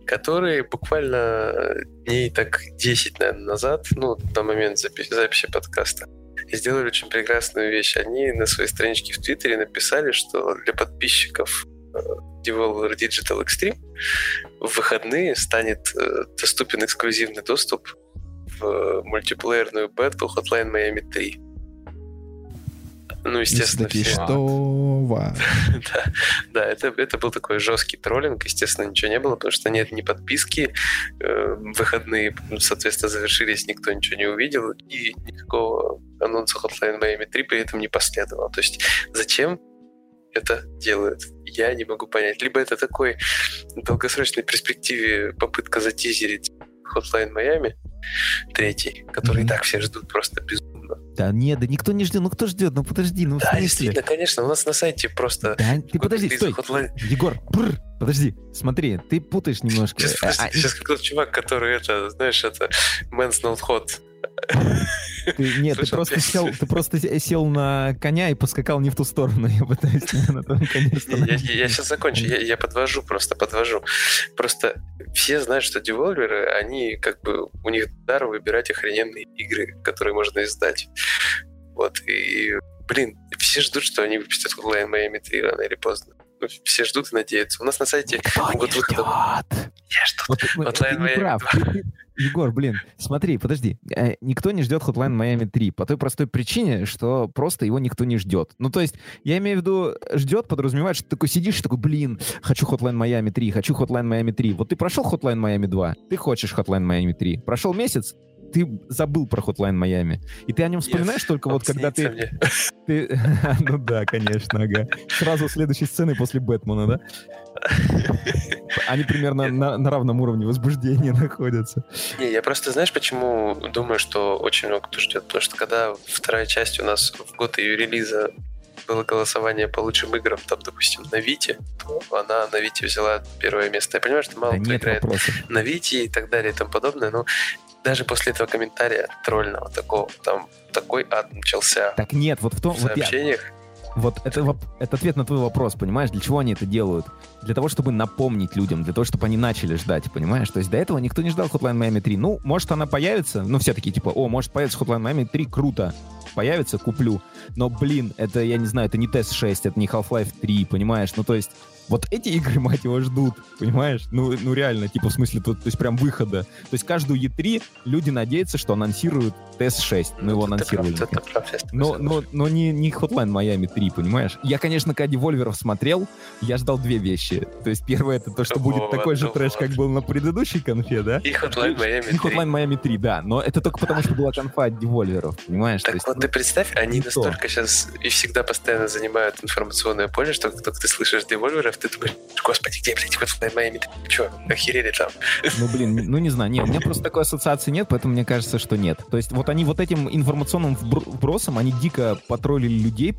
которые буквально дней так 10, наверное, назад, ну, на момент запи- записи подкаста, сделали очень прекрасную вещь. Они на своей страничке в Твиттере написали, что для подписчиков э, Devolver Digital Extreme в выходные станет э, доступен эксклюзивный доступ в э, мультиплеерную бету Hotline Miami 3. Ну, естественно, Такие, все... что ва? да, да это, это был такой жесткий троллинг. Естественно, ничего не было, потому что нет ни подписки. э, выходные, соответственно, завершились, никто ничего не увидел, и никакого анонса Hotline Miami 3 при этом не последовало. То есть зачем это делают? Я не могу понять. Либо это такой в долгосрочной перспективе попытка затизерить Hotline Miami третий, который Мгм. и так все ждут просто безумно. Да нет, да никто не ждет. Ну кто ждет? Ну подожди, ну Да, действительно, конечно, у нас на сайте просто Да, ты подожди, стой. Hotline- Егор, бррр, подожди, смотри, ты путаешь немножко. Сейчас, А, подожди, а, сейчас как тот чувак, который это, знаешь, это Man's Not Hot. Ты- нет, ты просто, сел, ты просто се- сел на коня и поскакал не в ту сторону. Я пытаюсь на том коне Не, Я, сейчас закончу, я, я подвожу, просто подвожу. Просто все знают, что деволверы, они как бы, у них дар выбирать охрененные игры, которые можно издать. Вот, и, блин, все ждут, что они выпустят Hotline Miami 3 рано или поздно. Ну, все ждут и надеются. У нас на сайте не год выхода... Я жду. Вот, Hotline ты не прав. Егор, блин, смотри, подожди. Э, Никто не ждет Hotline Miami 3 по той простой причине, что просто его никто не ждет. Ну, то есть, я имею в виду, ждет, подразумевает, что ты такой сидишь и такой, блин, хочу Hotline Miami 3, хочу Hotline Miami 3. Вот ты прошел Hotline Miami 2, ты хочешь Hotline Miami 3. Прошел месяц, ты забыл про Hotline Miami. И ты о нем вспоминаешь только вот когда ты... ты... Ну да, конечно, ага. Сразу следующей сцены после Бэтмена, да? Они примерно на, на равном уровне возбуждения находятся. Не, я просто, знаешь, почему думаю, что очень много кто ждет? Потому что когда вторая часть у нас в год ее релиза было голосование по лучшим играм, там, допустим, на Вите, то она на Вите взяла первое место. Я понимаю, что мало Да кто играет вопросов. на Вите и так далее и тому подобное, но даже после этого комментария тролльного такого, там такой ад начался Так нет, вот в том... в Вот, я, сообщениях. Вот это, это ответ на твой вопрос, понимаешь? Для чего они это делают? Для того, чтобы напомнить людям, для того, чтобы они начали ждать, понимаешь? То есть до этого никто не ждал Hotline Miami 3. Ну, может, она появится, ну, все такие, типа, о, может появится Hotline Miami 3, круто. Появится, куплю. Но, блин, это, я не знаю, это не TES 6, это не Half-Life 3, понимаешь? Ну, то есть, вот эти игры, мать его, ждут, понимаешь? Ну, ну реально, типа, в смысле, то, то есть прям выхода. То есть каждую E3 люди надеются, что анонсируют TS6, мы Ну, его анонсировали. прав, прав, Но, но, но не, не Hotline Miami 3, понимаешь? Я, конечно, когда Девольверов смотрел, я ждал две вещи. То есть первое, это то, что будет такой же трэш, как был на предыдущей конфе, да? И Hotline Miami И 3. Hotline Miami 3, да. Но это только потому, что была конфа от Девольверов, понимаешь? Так есть, вот ну, ты представь, они не то. настолько сейчас и всегда постоянно занимают информационное поле, что как только ты слышишь девольверов, ты думаешь, господи, где, блядь, Hotline Miami 3? Че, охерели там? Ну, блин, ну не знаю, не, у меня просто такой ассоциации нет, поэтому мне кажется, что нет. То есть вот они вот этим информационным вбр- вбросом, они дико потроллили людей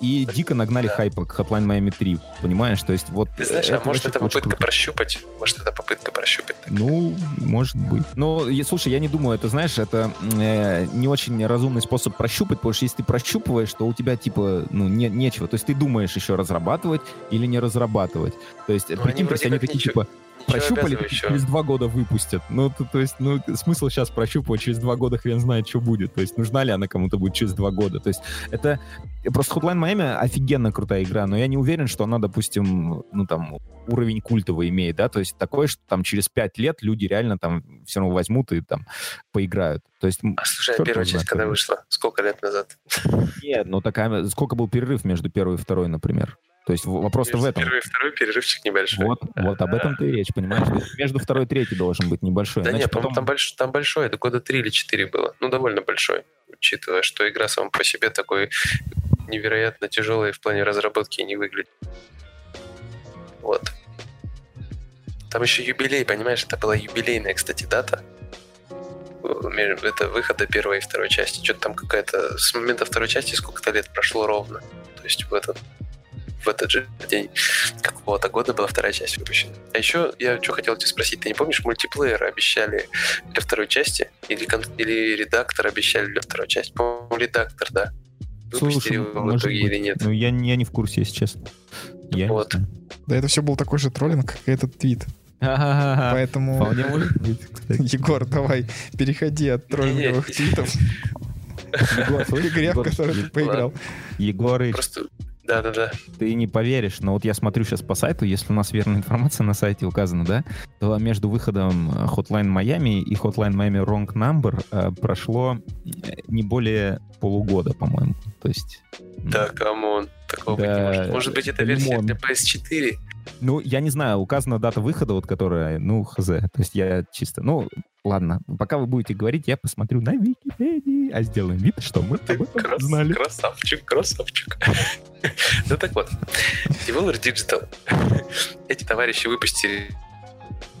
и дико нагнали Да. хайпа к Hotline Miami 3, понимаешь? То есть вот... Ты знаешь, э, а может вообще это очень попытка круто. прощупать? Может это попытка прощупать? Ну, может быть. Но, слушай, я не думаю, это, знаешь, это э, не очень разумный способ прощупать, потому что если ты прощупываешь, то у тебя, типа, ну, не, нечего. То есть ты думаешь еще разрабатывать или не разрабатывать. То есть, Ну, прикинь, они они такие, ничего- типа, прощупали, через два года выпустят. Ну, то, то есть, ну, смысл сейчас прощупывать, через два года хрен знает, что будет. То есть, нужна ли она кому-то будет через два года. То есть, это... Просто Hotline Miami офигенно крутая игра, но я не уверен, что она, допустим, ну, там, уровень культовый имеет, да, то есть такое, что там через пять лет люди реально там все равно возьмут и там поиграют. То есть, А слушай, а первая часть когда вышла? Сколько лет назад? нет, ну такая... Сколько был перерыв между первой и второй, например? То есть вопрос-то в этом. Первый и второй перерывчик небольшой. Вот, вот об этом ты и речь, понимаешь? Между второй и третьей должен быть небольшой. Да нет, потом- там, больш... там большой, это года три или четыре было. Ну, довольно большой, учитывая, что игра сама по себе такой невероятно тяжелой в плане разработки не выглядит. Вот. Там еще юбилей, понимаешь, это была юбилейная, кстати, дата. Ме- Это выхода первой и второй части. Что-то там какая-то... С момента второй части сколько-то лет прошло ровно. То есть в этот, в этот же день какого-то года была вторая часть выпущена. А еще я что хотел тебя спросить, ты не помнишь, мультиплеер обещали для второй части? Или, кон- или редактор обещали для второй части? По-моему, редактор, да. Выпустили Слушай, его в может итоге быть. или нет? Ну, я, не- я не в курсе, если честно. Я Вот. Да это все был такой же троллинг, как и этот твит. Ага, Поэтому, Вполне может быть, кстати. Егор, давай, переходи от троллинговых твитов Егор, к игре, в которую ты поиграл. Егорыч, Просто... Да-да-да. ты не поверишь, но вот я смотрю сейчас по сайту, если у нас верная информация на сайте указана, да, то между выходом э, Hotline Miami и Hotline Miami Wrong Number э, прошло э, не более полугода, по-моему. То есть... Да, come on. Такого быть не Да, может. Может быть, это версия лимон. для PS4? Ну, я не знаю, указана дата выхода, вот которая, ну, хз. То есть я чисто, ну, ладно, пока вы будете говорить, я посмотрю на Википедии, а сделаем вид, что мы Ты об этом крас- знали. красавчик, красавчик. Ну так вот, Devolver Digital. Эти товарищи выпустили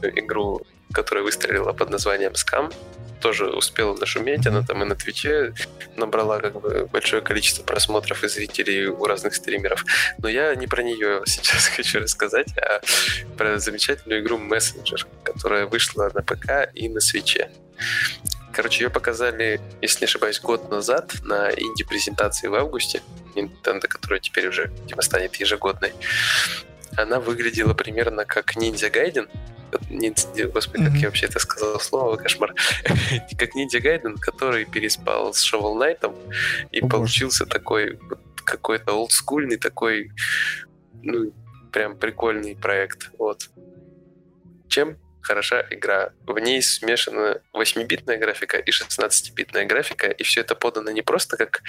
игру, которая выстрелила под названием Scam. Тоже успела нашуметь, она там и на Твиче набрала как бы большое количество просмотров и зрителей у разных стримеров. Но я не про нее сейчас хочу рассказать, а про замечательную игру Messenger, которая вышла на ПК и на свече. Короче, ее показали, если не ошибаюсь, год назад на инди-презентации в августе. Nintendo, которая теперь уже, видимо, станет ежегодной. Она выглядела примерно как. Ниндзя- Господи, как Мгм. я вообще это сказал слово, кошмар. как Ninja Gaiden, который переспал с Shovel Knight и боже. получился такой какой-то олдскульный такой, ну, прям прикольный проект. Вот. Чем хороша игра? В ней смешана 8-битная графика и 16-битная графика, и все это подано не просто как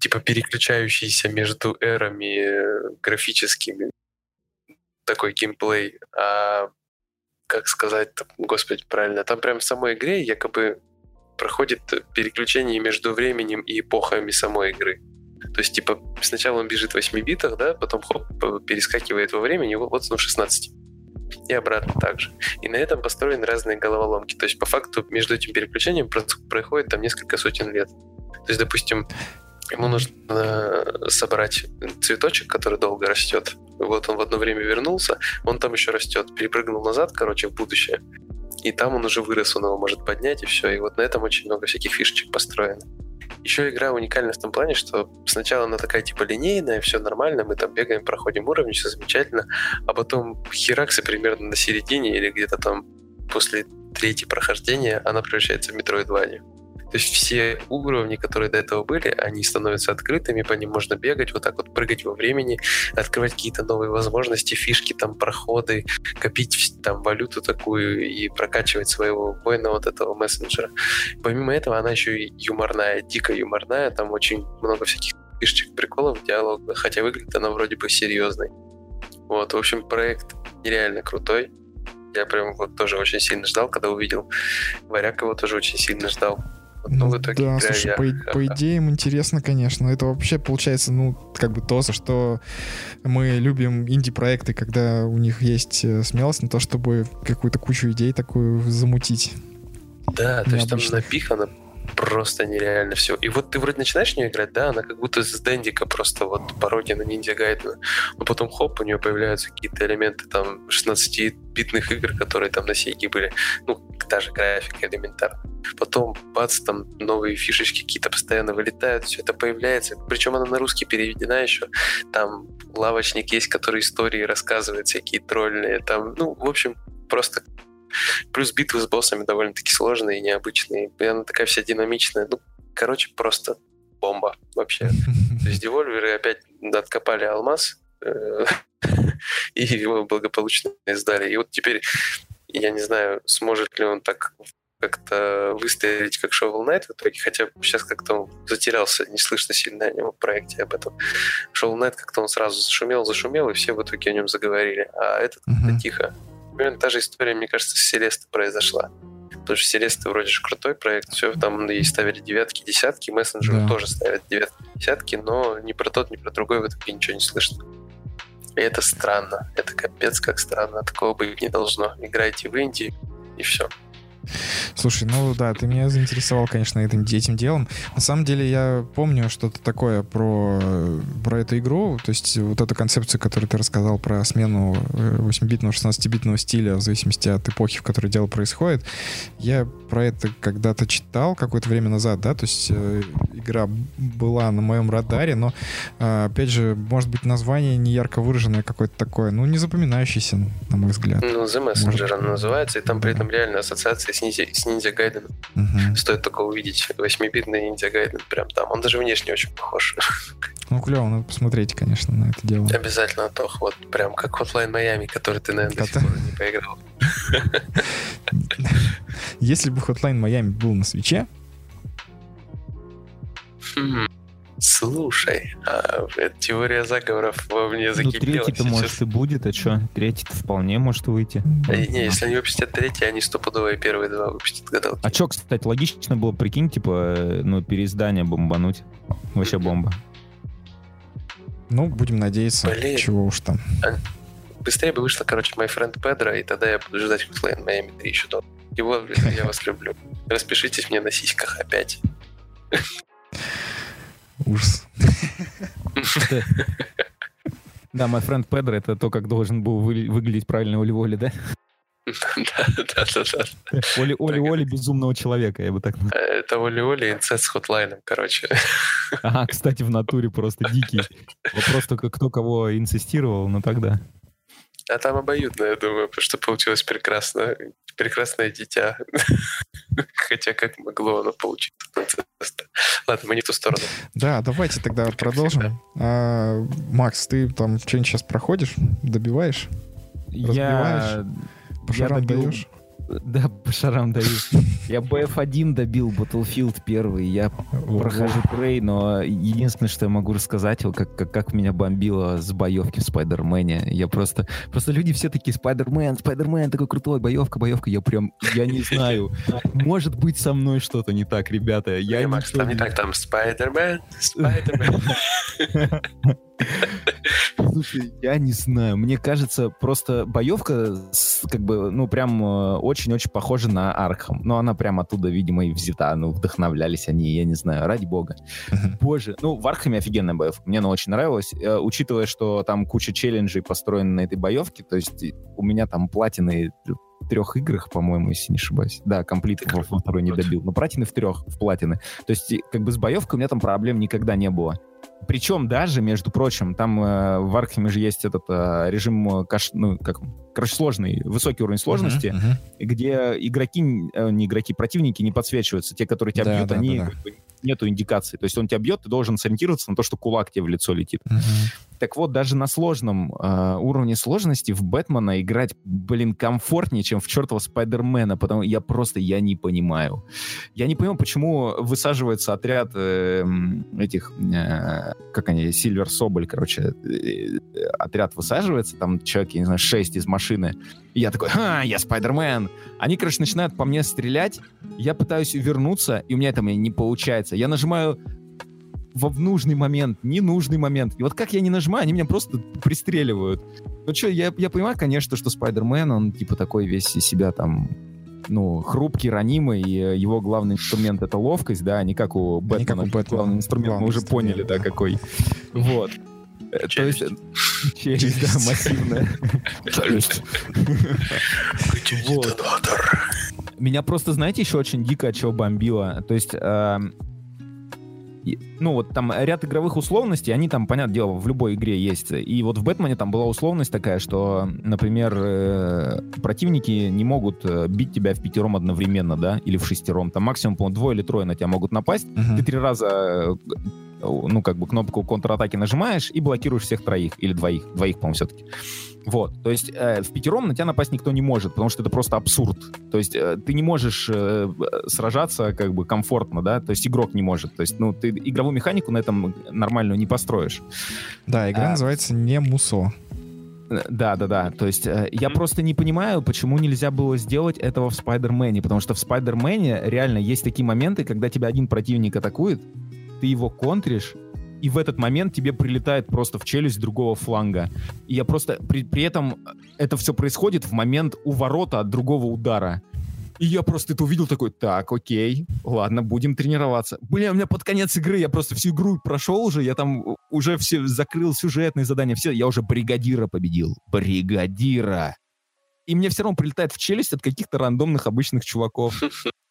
типа переключающийся между эрами э, графическими такой геймплей, а как сказать, господи, правильно, там прям в самой игре якобы проходит переключение между временем и эпохами самой игры. То есть, типа, сначала он бежит в 8 битах, да, потом хоп, перескакивает во времени, вот он в 16. И обратно так же. И на этом построены разные головоломки. То есть, по факту, между этим переключением про- проходит там несколько сотен лет. То есть, допустим, ему нужно э, собрать цветочек, который долго растет. Вот он в одно время вернулся, он там еще растет. Перепрыгнул назад, короче, в будущее. И там он уже вырос, он его может поднять, и все. И вот на этом очень много всяких фишечек построено. Еще игра уникальна в том плане, что сначала она такая типа линейная, все нормально, мы там бегаем, проходим уровни, все замечательно, а потом хераксы примерно на середине или где-то там после третьего прохождения она превращается в Metroidvania. То есть все уровни, которые до этого были, они становятся открытыми, по ним можно бегать, вот так вот прыгать во времени, открывать какие-то новые возможности, фишки, там, проходы, копить там валюту такую и прокачивать своего воина вот этого мессенджера. Помимо этого, она еще и юморная, дико юморная, там очень много всяких фишечек, приколов, диалога, хотя выглядит она вроде бы серьезной. Вот, в общем, проект нереально крутой. Я прям вот тоже очень сильно ждал, когда увидел. Варяг его тоже очень сильно ждал. Ну, в итоге, да, слушай, я... по, по идее им интересно, конечно. Это вообще получается, ну, как бы то, за что мы любим инди-проекты, когда у них есть э, смелость на то, чтобы какую-то кучу идей такую замутить. Да, то есть там напихано просто нереально все. И вот ты вроде начинаешь в нее играть, да, она как будто с Дендика просто вот пародия на Ниндзя Гайдена. Но потом хоп, у нее появляются какие-то элементы там 16-битных игр, которые там на Сейге были. Ну, та же графика элементарно. Потом, бац, там новые фишечки какие-то постоянно вылетают, все это появляется. Причем она на русский переведена еще. Там лавочник есть, который истории рассказывает, всякие тролли. Там, ну, в общем, просто Плюс битвы с боссами довольно-таки сложные и необычные. И она такая вся динамичная. Ну, короче, просто бомба вообще. То есть девольверы опять откопали алмаз э, и его благополучно издали. И вот теперь я не знаю, сможет ли он так как-то выстрелить, как Shovel Knight в итоге, хотя сейчас как-то он затерялся, не слышно сильно о нем в проекте об этом. Shovel Knight как-то он сразу зашумел, зашумел, и все в итоге о нем заговорили. А этот uh-huh. тихо примерно та же история, мне кажется, с Селестой произошла. Потому что Селеста вроде же крутой проект, все, там и ставили девятки, десятки, мессенджеры да. тоже ставят девятки, десятки, но ни про тот, ни про другой в итоге ничего не слышно. И это странно. Это капец как странно. Такого быть не должно. Играйте в Индии, и все. Слушай, ну да, ты меня заинтересовал, конечно, этим, этим делом. На самом деле я помню что-то такое про, про эту игру, то есть вот эту концепцию, которую ты рассказал про смену 8-битного, э, 16-битного стиля в зависимости от эпохи, в которой дело происходит. Я про это когда-то читал какое-то время назад, да, то есть э, игра была на моем радаре, но, э, опять же, может быть, название не ярко выраженное какое-то такое, ну, не запоминающееся, на мой взгляд. Ну, The Messenger она называется, и там при этом реально ассоциация с Ниндзя, с Ниндзя Гайденом. Угу. Стоит только увидеть 8-битный Ниндзя Гайден прям там. Он даже внешне очень похож. Ну, клево, надо посмотреть, конечно, на это дело. Обязательно, Тох, вот прям как Hotline Miami, который ты, наверное, до сих пор не поиграл. Если бы Hotline Miami был на свече, хм. Слушай, а теория заговоров во мне закипела. Ну, третий-то, может, и будет, а что? Третий-то вполне может выйти. А, не, если они выпустят третий, они стопудовые первые два выпустят гадалки. А что, кстати, логично было, прикинь, типа, ну, переиздание бомбануть. Вообще бомба. Ну, будем надеяться. Блин. Чего уж там. А, быстрее бы вышло, короче, My Friend Pedro, и тогда я буду ждать Hotline Miami 3 еще до. Его, я вас люблю. Распишитесь мне на сиськах опять. Ужас. Да, my friend Pedro — это то, как должен был выглядеть правильно Оли Воли, да? Да, да, да, да. Оли Оли Оли безумного человека, я бы так назвал. Это Оли Оли инцест с хотлайном, короче. Ага, кстати, в натуре просто дикий. Вопрос только, кто кого инцестировал, но тогда. А там обоюдно, я думаю, потому что получилось прекрасно. Прекрасное дитя. Хотя как могло оно получиться? Ладно, мы не в ту сторону. Да, давайте тогда продолжим. А, Макс, ты там что-нибудь сейчас проходишь? Добиваешь? Я... По я добил... даешь? Да, по шарам даю. Я BF1 добил, Battlefield первый. Я прохожу Prey, но единственное, что я могу рассказать, как, как, как меня бомбило с боевки в Спайдермене. Я просто... Просто люди все такие, Спайдермен, Спайдермен, такой крутой, боевка, боевка. Я прям, я не знаю. Может быть, со мной что-то не так, ребята. Я Макс, там не так, там Spider-Man, Spider-Man. Слушай, я не знаю. Мне кажется, просто боевка, как бы, ну, прям э, очень-очень похожа на Arkham. Но она прям оттуда, видимо, и взята. Ну, вдохновлялись они, я не знаю, ради бога. Боже, ну, в Arkham е офигенная боевка. Мне она очень нравилась. Э, учитывая, что там куча челленджей построена на этой боевке, то есть у меня там платины трех играх, по-моему, если не ошибаюсь. Да, complete во второй не добил. Но платины в трех, в платины. То есть, как бы с боевкой у меня там проблем никогда не было. Причем даже, между прочим, там э, в Arkham е же есть этот э, режим э, каш, ну, как короче, сложный, высокий уровень сложности, Мгм, мгм. где игроки, э, не игроки, противники не подсвечиваются. Те, которые тебя Да, бьют, да, они да, да. Нету индикации. То есть он тебя бьет, ты должен сориентироваться на то, что кулак тебе в лицо летит. Мгм. Так вот, даже на сложном э, уровне сложности в Бэтмена играть, блин, комфортнее, чем в чертова Спайдермена, потому я просто, я не понимаю. Я не понимаю, почему высаживается отряд э, этих, э, как они, Сильвер Соболь, короче, э, э, отряд высаживается, там человек, я не знаю, шесть из машины, и я такой, ха, я Спайдермен. Они, короче, начинают по мне стрелять, я пытаюсь вернуться, и у меня это не получается. Я нажимаю в в нужный момент, ненужный момент. И вот как я не нажимаю, они меня просто пристреливают. Ну что, я, я понимаю, конечно, что Спайдермен, он типа такой весь из себя там, ну, хрупкий, ранимый, и э, его главный инструмент — это ловкость, да, а не как у Не как Бэтмена. у Бэтмена. Главный инструмент, Главный мы уже инструмент, поняли, да, да. какой. Вот. Э, То есть... э, Челюсть, да, Челюсть. массивная. Челюсть. Детонатор. Меня просто, знаете, еще очень дико от чего бомбило. То есть, эм, ну вот там ряд игровых условностей, они там, понятное дело, в любой игре есть. И вот в Бэтмене там была условность такая, что, например, э, противники не могут э, бить тебя в пятером одновременно, да, или в шестером. Там максимум, по-моему, двое или трое на тебя могут напасть. Мгм. Ты три раза, э, ну, как бы кнопку контратаки нажимаешь и блокируешь всех троих. Или двоих. Двоих, по-моему, все-таки. Вот. То есть э, в пятером на тебя напасть никто не может, потому что это просто абсурд. То есть э, ты не можешь э, сражаться как бы комфортно, да? То есть игрок не может. То есть, ну, ты игровую механику на этом нормальную не построишь. Да, игра А. называется не Мусо. Э, Да, да, да. То есть э, я просто не понимаю, почему нельзя было сделать этого в Спайдермене, потому что в Спайдермене реально есть такие моменты, когда тебя один противник атакует, ты его контришь, и в этот момент тебе прилетает просто в челюсть другого фланга. И я просто... При, при этом это все происходит в момент уворота от другого удара. И я просто это увидел такой, так, окей, ладно, будем тренироваться. Блин, у меня под конец игры, я просто всю игру прошел уже, я там уже все закрыл сюжетные задания, все, я уже бригадира победил. Бригадира. И мне все равно прилетает в челюсть от каких-то рандомных обычных чуваков.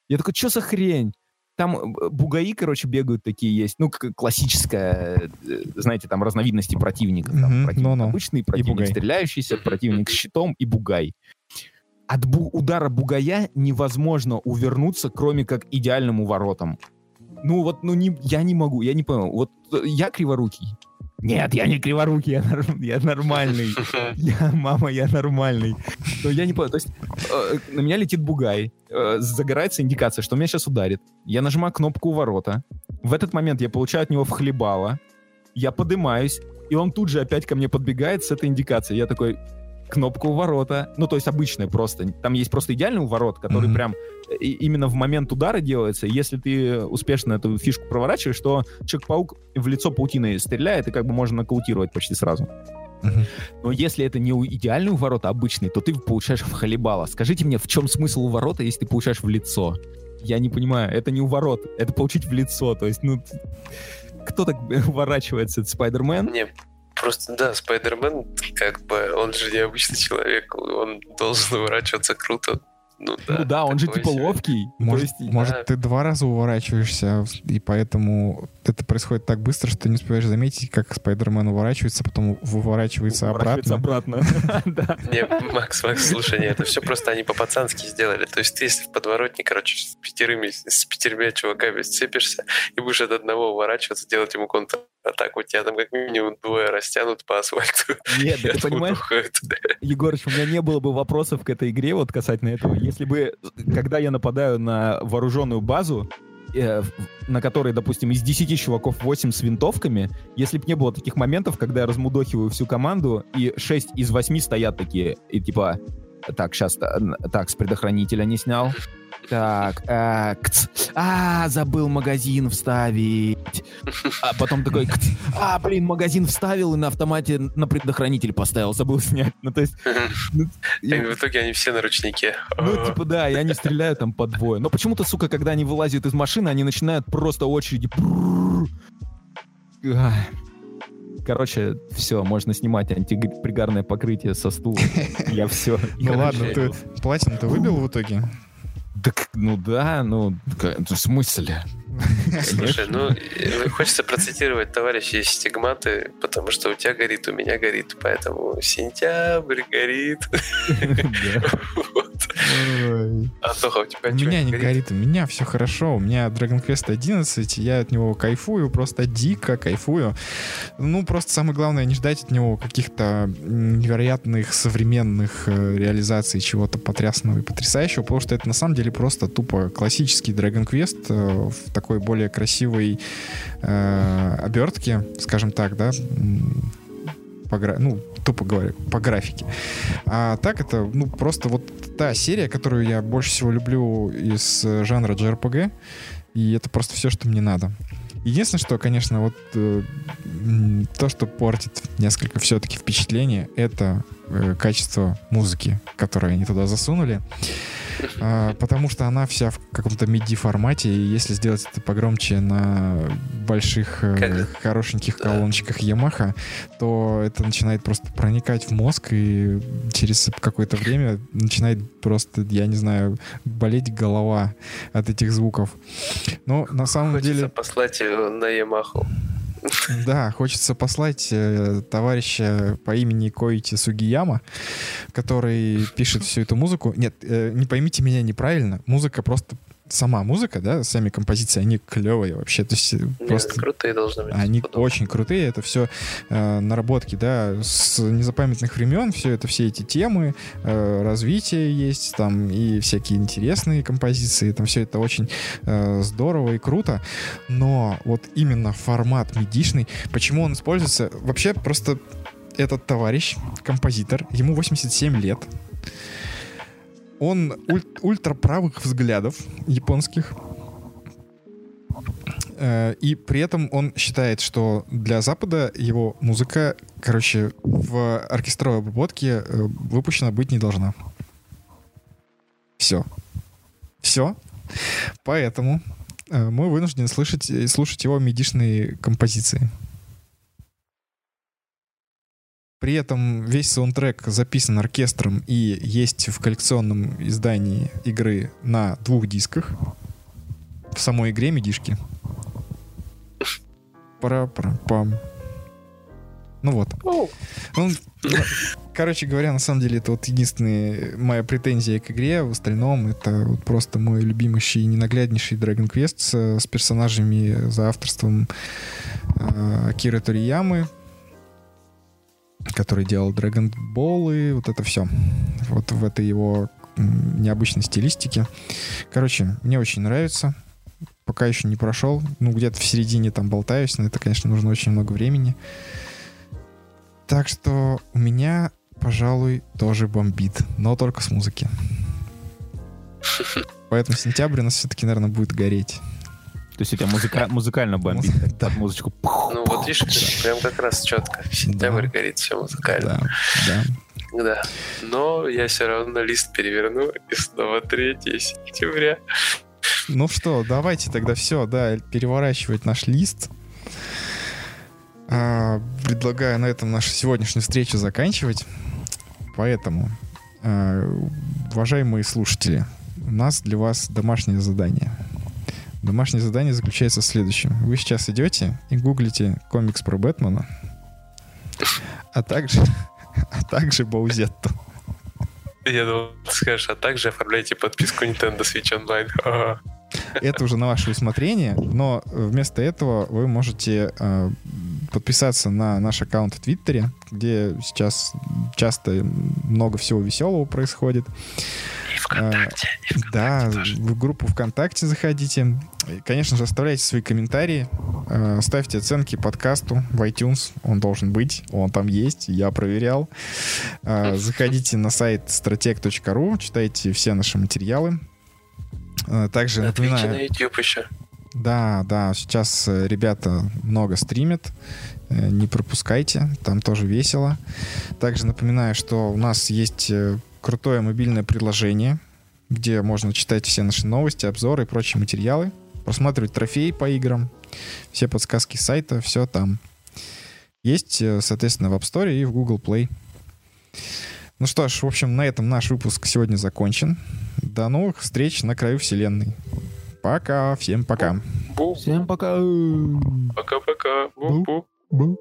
Я такой, что за хрень? Там э, бугаи, короче, бегают такие есть. Ну, классическая, э, знаете, там разновидности противников. Там Мгм, противник ну-ну. обычный, противник стреляющийся, противник с щитом и бугай. От бу- удара бугая невозможно увернуться, кроме как идеальным уворотом. Ну вот, ну не, я не могу, я не понял. Вот э, я криворукий. Нет, я не криворукий, я, норм- я нормальный. Я, мама, я нормальный. Но я не понял. То есть э, на меня летит бугай, э, загорается индикация, что меня сейчас ударит. Я нажимаю кнопку у ворота. В этот момент я получаю от него вхлебало. Я подымаюсь, и он тут же опять ко мне подбегает с этой индикацией. Я такой, кнопка у ворота. Ну, то есть обычная просто. Там есть просто идеальный уворот, который Мгм. прям э, и- именно в момент удара делается. Если ты успешно эту фишку проворачиваешь, то Человек-паук в лицо паутиной стреляет, и как бы можно нокаутировать почти сразу. Но если это не у- идеальный уворот, а обычный, то ты получаешь в халибала. Скажите мне, в чем смысл уворота, если ты получаешь в лицо? Я не понимаю. Это не уворот, это получить в лицо. То есть, ну, кто так уворачивается? Это Спайдермен? Не, просто, да, Спайдермен, как бы, он же необычный человек, он должен уворачиваться круто. Ну да, ну да, он же типа себе. ловкий. Может, есть, может, ты два раза уворачиваешься, и поэтому это происходит так быстро, что ты не успеваешь заметить, как Спайдермен уворачивается, потом выворачивается уворачивается обратно. обратно. Да. Не, Макс, Макс, слушай, не, это все просто они по-пацански сделали. То есть ты, если в подворотне, короче, с пятерыми, с пятерьмя чуваками сцепишься и будешь от одного уворачиваться, делать ему контратаку, тебя там как минимум двое растянут по асфальту. Нет, да ты понимаешь, уходят. Егорыч, у меня не было бы вопросов к этой игре вот касательно этого, если бы, когда я нападаю на вооруженную базу, э, на которой, допустим, из 10 чуваков 8 с винтовками, если бы не было таких моментов, когда я размудохиваю всю команду, и 6 из 8 стоят такие, и типа, так, сейчас, так, с предохранителя не снял, так, а, кц, а, забыл магазин вставить. А потом такой, кц, а, блин, магазин вставил и на автомате на предохранитель поставил, забыл снять. Ну, то есть... ну, И в итоге они все на ручнике. ну, типа, да, и они стреляют там по двое. Но почему-то, сука, когда они вылазят из машины, они начинают просто очереди. Короче, все, можно снимать антипригарное покрытие со стула. Я все. Ну ладно, ты платину ты выбил в итоге? Так, ну да, ну, в смысле? Слушай, ну, хочется процитировать товарища из стигматы, потому что у тебя горит, у меня горит, поэтому сентябрь горит. Антоха, у тебя У меня не горит, у меня все хорошо, у меня Dragon Quest 11, я от него кайфую, просто дико кайфую. Ну, просто самое главное, не ждать от него каких-то невероятных современных э, реализаций чего-то потрясного и потрясающего, потому что это на самом деле просто тупо классический Dragon Quest э, в такой более красивой э, обертке, скажем так, да, по, ну, тупо говоря, по графике. А так это, ну, просто вот та серия, которую я больше всего люблю из жанра JRPG, и это просто все, что мне надо. Единственное, что, конечно, вот э, то, что портит несколько все-таки впечатление, это э, качество музыки, которое они туда засунули. Потому что она вся в каком-то MIDI формате, и если сделать это погромче на больших э, как? хорошеньких колоночках Yamaha, то это начинает просто проникать в мозг, и через какое-то время начинает просто, я не знаю, болеть голова от этих звуков. Но на самом Хочется деле... послать на Yamaha. Да, хочется послать э, товарища по имени Коити Сугияма, который пишет всю эту музыку. Нет, э, не поймите меня неправильно, музыка просто сама музыка, да, сами композиции, они клевые вообще. То есть э, Нет, просто крутые должны быть. Они подобно. очень крутые. Это все э, наработки, да, с незапамятных времен. Все это, все эти темы, э, развитие есть там и всякие интересные композиции. Там все это очень э, здорово и круто. Но вот именно формат медишный, почему он используется? Вообще просто этот товарищ, композитор, ему 87 лет. Он уль- ультраправых взглядов японских. Э, и при этом он считает, что для Запада его музыка, короче, в оркестровой обработке э, выпущена быть не должна. Все. Все. Поэтому э, мы вынуждены слышать, слушать его медишные композиции. При этом весь саундтрек записан оркестром и есть в коллекционном издании игры на двух дисках. В самой игре медишки. Пара-пара-пам. Ну вот. Ну, короче говоря, на самом деле, это вот единственная моя претензия к игре. В остальном это вот просто мой любимейший и ненагляднейший Dragon Quest с, с персонажами за авторством э, Акиры Ториямы который делал Dragon Ball и вот это все. Вот в этой его необычной стилистике. Короче, мне очень нравится. Пока еще не прошел. Ну, где-то в середине там болтаюсь, но это, конечно, нужно очень много времени. Так что у меня, пожалуй, тоже бомбит, но только с музыки. Поэтому сентябрь у нас все-таки, наверное, будет гореть. То есть у тебя музыка, музыкально бомбит да. под музычку. Ну вот видишь, прям как раз четко. Сентябрь да. горит, все музыкально. Да, да. Да. Но я все равно лист переверну, и снова 3 сентября. Ну что, давайте тогда все, да, переворачивать наш лист. А, предлагаю на этом нашу сегодняшнюю встречу заканчивать. Поэтому, а, уважаемые слушатели, у нас для вас домашнее задание — Домашнее задание заключается в следующем. Вы сейчас идете и гуглите комикс про Бэтмена, а также, а также Баузетту. Я думал, ты скажешь, а также оформляйте подписку Nintendo Switch Online. Это уже на ваше усмотрение, но вместо этого вы можете э, подписаться на наш аккаунт в Твиттере, где сейчас часто много всего веселого происходит. ВКонтакте. да, в группу ВКонтакте заходите. Конечно же, оставляйте свои комментарии, э, ставьте оценки подкасту в iTunes. Он должен быть, он там есть, я проверял. Э, заходите на сайт strateg.ru, читайте все наши материалы. Э, также на напоминаю... на YouTube еще. Да, да, сейчас ребята много стримят, не пропускайте, там тоже весело. Также напоминаю, что у нас есть крутое мобильное приложение, где можно читать все наши новости, обзоры и прочие материалы, просматривать трофеи по играм, все подсказки сайта, все там. Есть, э, соответственно, в App Store и в Google Play. Ну что ж, в общем, на этом наш выпуск сегодня закончен. До новых встреч на краю вселенной. Пока, всем пока. Всем пока. Пока-пока. Бу-бу. Бу.